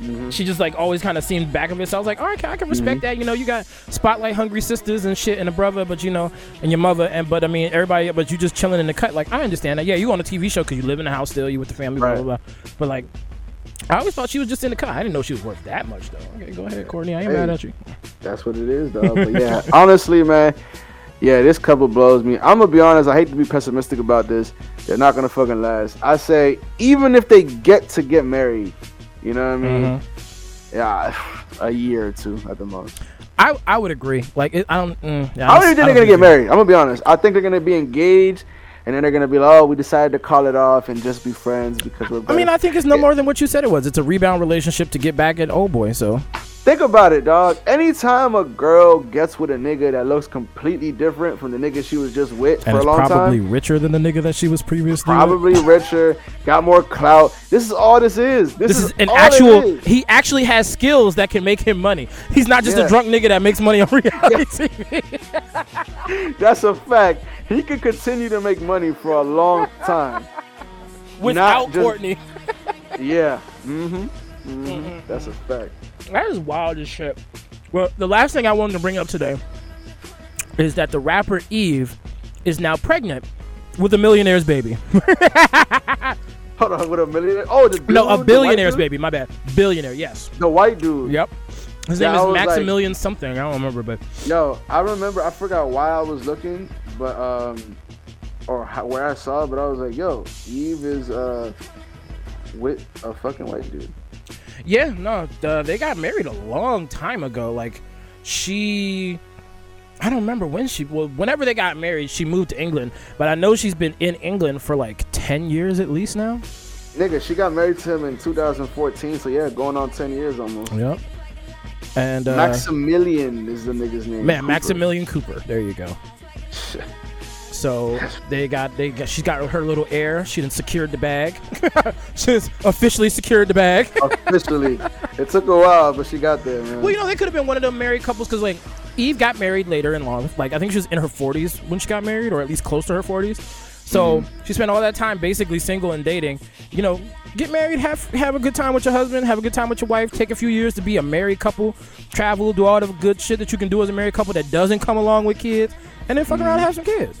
Mm-hmm. she just like always kind of seemed back of it. So I was like, all right, I can respect that. You know, you got spotlight hungry sisters and shit and a brother, but you know, and your mother and but I mean everybody, but you just chilling in the cut. Like I understand that. Yeah, you on a TV show because you live in the house still, you with the family, blah Right. blah blah. But like. I always thought she was just in the car. I didn't know she was worth that much though. Okay, go ahead, Kourtney. I ain't Hey. mad at you. That's what it is, though. But yeah, honestly, man, yeah, this couple blows me. I'm gonna be honest. I hate to be pessimistic about this. They're not gonna fucking last. I say, even if they get to get married, you know what I mean? Yeah, a year or two at the most. I I would agree. Like it, I don't. Mm, yeah, I don't even think they're gonna get married. I'm gonna be honest. I think they're gonna be engaged, and then they're gonna be like, "Oh, we decided to call it off and just be friends because we're." I mean. I think it's no more than what you said it was. It's a rebound relationship to get back at old boy. So Think about it, dog. Anytime a girl gets with a nigga that looks completely different from the nigga she was just with and for a is long probably time, richer than the nigga that she was previously. with. probably richer, got more clout. This is all this is. This, This is an all actual. is. He actually has skills that can make him money. He's not just Yeah. a drunk nigga that makes money on reality TV. That's a fact. He could continue to make money for a long time. Without just- Kourtney. Yeah. Mm-hmm. hmm That's a fact. That is wild as shit. Well, the last thing I wanted to bring up today is that the rapper Eve is now pregnant with a millionaire's baby. Hold on, with a millionaire. Oh, the dude, no, a billionaire's baby. My bad. Billionaire. Yes. The white dude. Yep. His Yeah, name is was like- Maximillion something. I don't remember, but Yo, I remember. I forgot why I was looking, but um, or how, where I saw it, but I was like, yo, Eve is uh, with a fucking white dude. Yeah, no, uh, they got married a long time ago. Like, she, I don't remember when she. Well, whenever they got married, she moved to England. But I know she's been in England for like ten years at least now. Nigga, she got married to him in 2014, so yeah, going on 10 years almost. Yep. And uh, Maximillion is the nigga's name. man, Cooper. Maximillion Cooper. There you go. So they got they got she's got her little heir. She done secured the bag. She's officially secured the bag. Officially, it took a while, but she got there, man. Well, you know, they could have been one of them married couples because, like, Eve got married later in life. Like, I think she was in her 40s when she got married, or at least close to her 40s. So hmm. she spent all that time basically single and dating. You know, get married, have have a good time with your husband, have a good time with your wife. Take a few years to be a married couple, travel, do all the good shit that you can do as a married couple that doesn't come along with kids, and then fuck around and have some kids.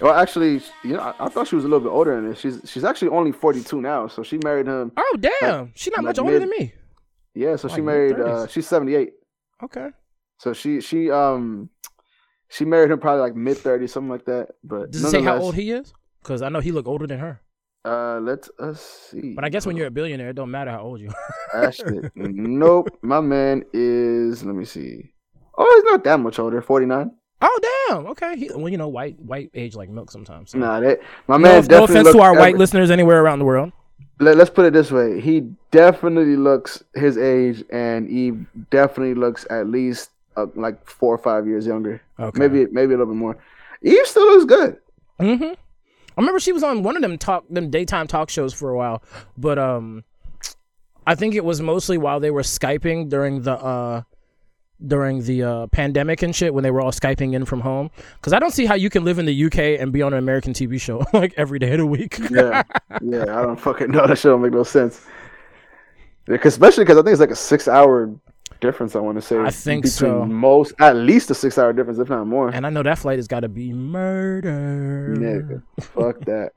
Well, actually, you know, I, I thought she was a little bit older than this. She's she's actually only 42 now, so she married him. Oh damn, she's not like much older mid- than me. Yeah, so she married. Uh, she's 78. Okay. So she she um she married him probably like mid 30s, something like that. But Does it say how old he is? Because I know he look older than her. Uh, let us see. But I guess when you're a billionaire, it don't matter how old you. are. Nope, my man is. Let me see. Oh, he's not that much older. 49. Oh damn. Okay. He, well, you know, white white age like milk sometimes. so. Nah, that my No, man. no offense to our white listeners anywhere around the world. Let, us put it this way: he definitely looks his age, and Eve definitely looks at least uh, like four or five years younger. Okay. Maybe maybe a little bit more. Eve still looks good. Mm-hmm. I remember she was on one of them talk them daytime talk shows for a while, but um, I think it was mostly while they were skyping during the uh during the uh, pandemic and shit when they were all skyping in from home. Because I don't see how you can live in the UK and be on an American TV show like every day of the week. Yeah, yeah. I don't fucking know. That shit don't make no sense. Yeah, 'cause- especially because I think it's like a six-hour difference. I want to say. I think between so. Most, at least a six-hour difference, if not more. and I know that flight has got to be murder. Nigga, fuck that.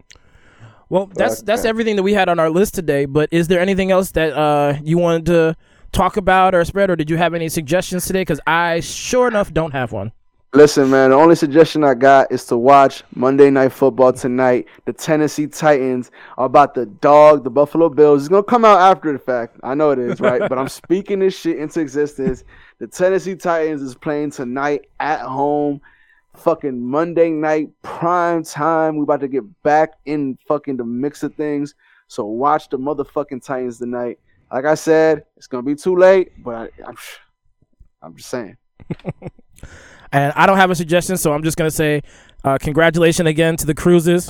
Well, that's Fuck that's that. everything that we had on our list today. But is there anything else that uh, you wanted to talk about or spread, or did you have any suggestions today? Because I sure enough don't have one. Listen, man, the only suggestion I got is to watch Monday Night Football tonight. The Tennessee Titans are about to dog the Buffalo Bills. It's going to come out after the fact. I know it is, right? but I'm speaking this shit into existence. The Tennessee Titans is playing tonight at home. Fucking Monday night prime time. We about to get back in fucking the mix of things. So watch the motherfucking Titans tonight. Like I said, it's gonna be too late, but I, I'm, I'm just saying. And I don't have a suggestion, so I'm just gonna say, uh, congratulations again to the Cruises.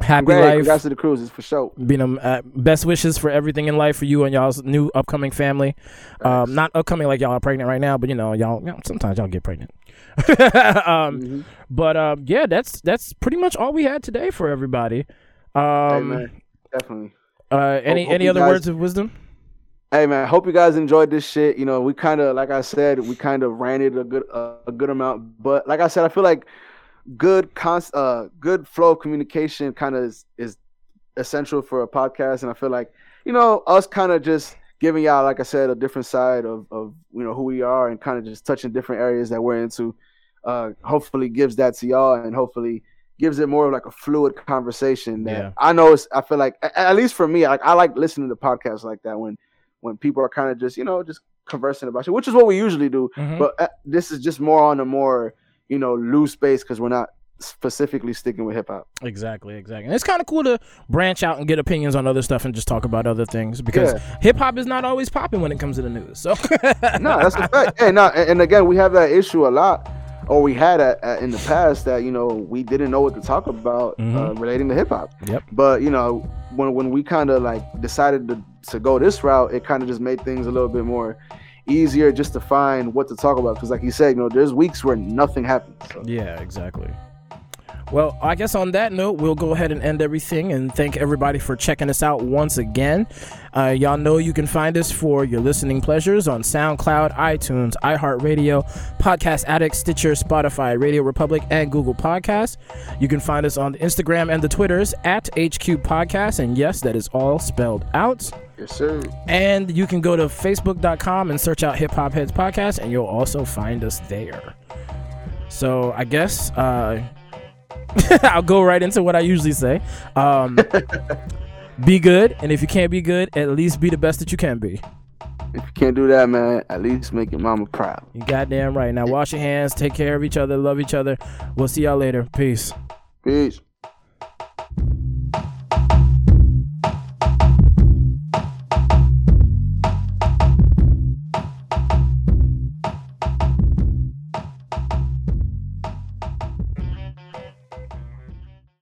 Happy Great, life. congrats to the Cruises for sure. Being um, uh, best wishes for everything in life for you and y'all's new upcoming family. Um, not upcoming like y'all are pregnant right now, but you know y'all. You know, sometimes y'all get pregnant. um, Mhm. But um, yeah, that's that's pretty much all we had today for everybody. Um, definitely. Uh, any hope any other guys- words of wisdom? Hey man, hope you guys enjoyed this shit. You know, we kind of, like I said, we kind of ran it a good uh, a good amount, but like I said, I feel like good const uh good flow of communication kind of is, is essential for a podcast, and I feel like you know us kind of just giving y'all, like I said, a different side of of you know who we are, and kind of just touching different areas that we're into. Uh, hopefully gives that to y'all, and hopefully gives it more of like a fluid conversation that Yeah. I know it's I feel like at least for me, like I like listening to podcasts like that when when people are kind of just you know just conversing about shit, which is what we usually do. Mhm. But uh, this is just more on a more you know loose base because we're not specifically sticking with hip hop. Exactly, exactly. And it's kind of cool to branch out and get opinions on other stuff and just talk about other things because Yeah. hip hop is not always popping when it comes to the news. So no, that's a fact. Hey, no, and, and again, we have that issue a lot, or we had at, at, in the past that you know we didn't know what to talk about uh, Mhm. relating to hip hop. Yep. But you know, when when we kind of like decided to to go this route, it kind of just made things a little bit more easier just to find what to talk about. Because like you said, you know, there's weeks where nothing happens. So. Yeah, exactly. Well, I guess on that note, we'll go ahead and end everything and thank everybody for checking us out once again. Uh, y'all know you can find us for your listening pleasures on SoundCloud, iTunes, iHeartRadio, Podcast Addict, Stitcher, Spotify, Radio Republic, and Google Podcasts. You can find us on the Instagram and the Twitters at HQ Podcast, and yes, that is all spelled out. Yes, sir. And you can go to facebook.com and search out Hip Hop Heads Podcast, and you'll also find us there. So I guess uh, I'll go right into what I usually say. Um, Be good, and if you can't be good, at least be the best that you can be. If you can't do that, man, at least make your mama proud. You goddamn right. Now wash your hands, take care of each other, love each other. We'll see y'all later. Peace. Peace.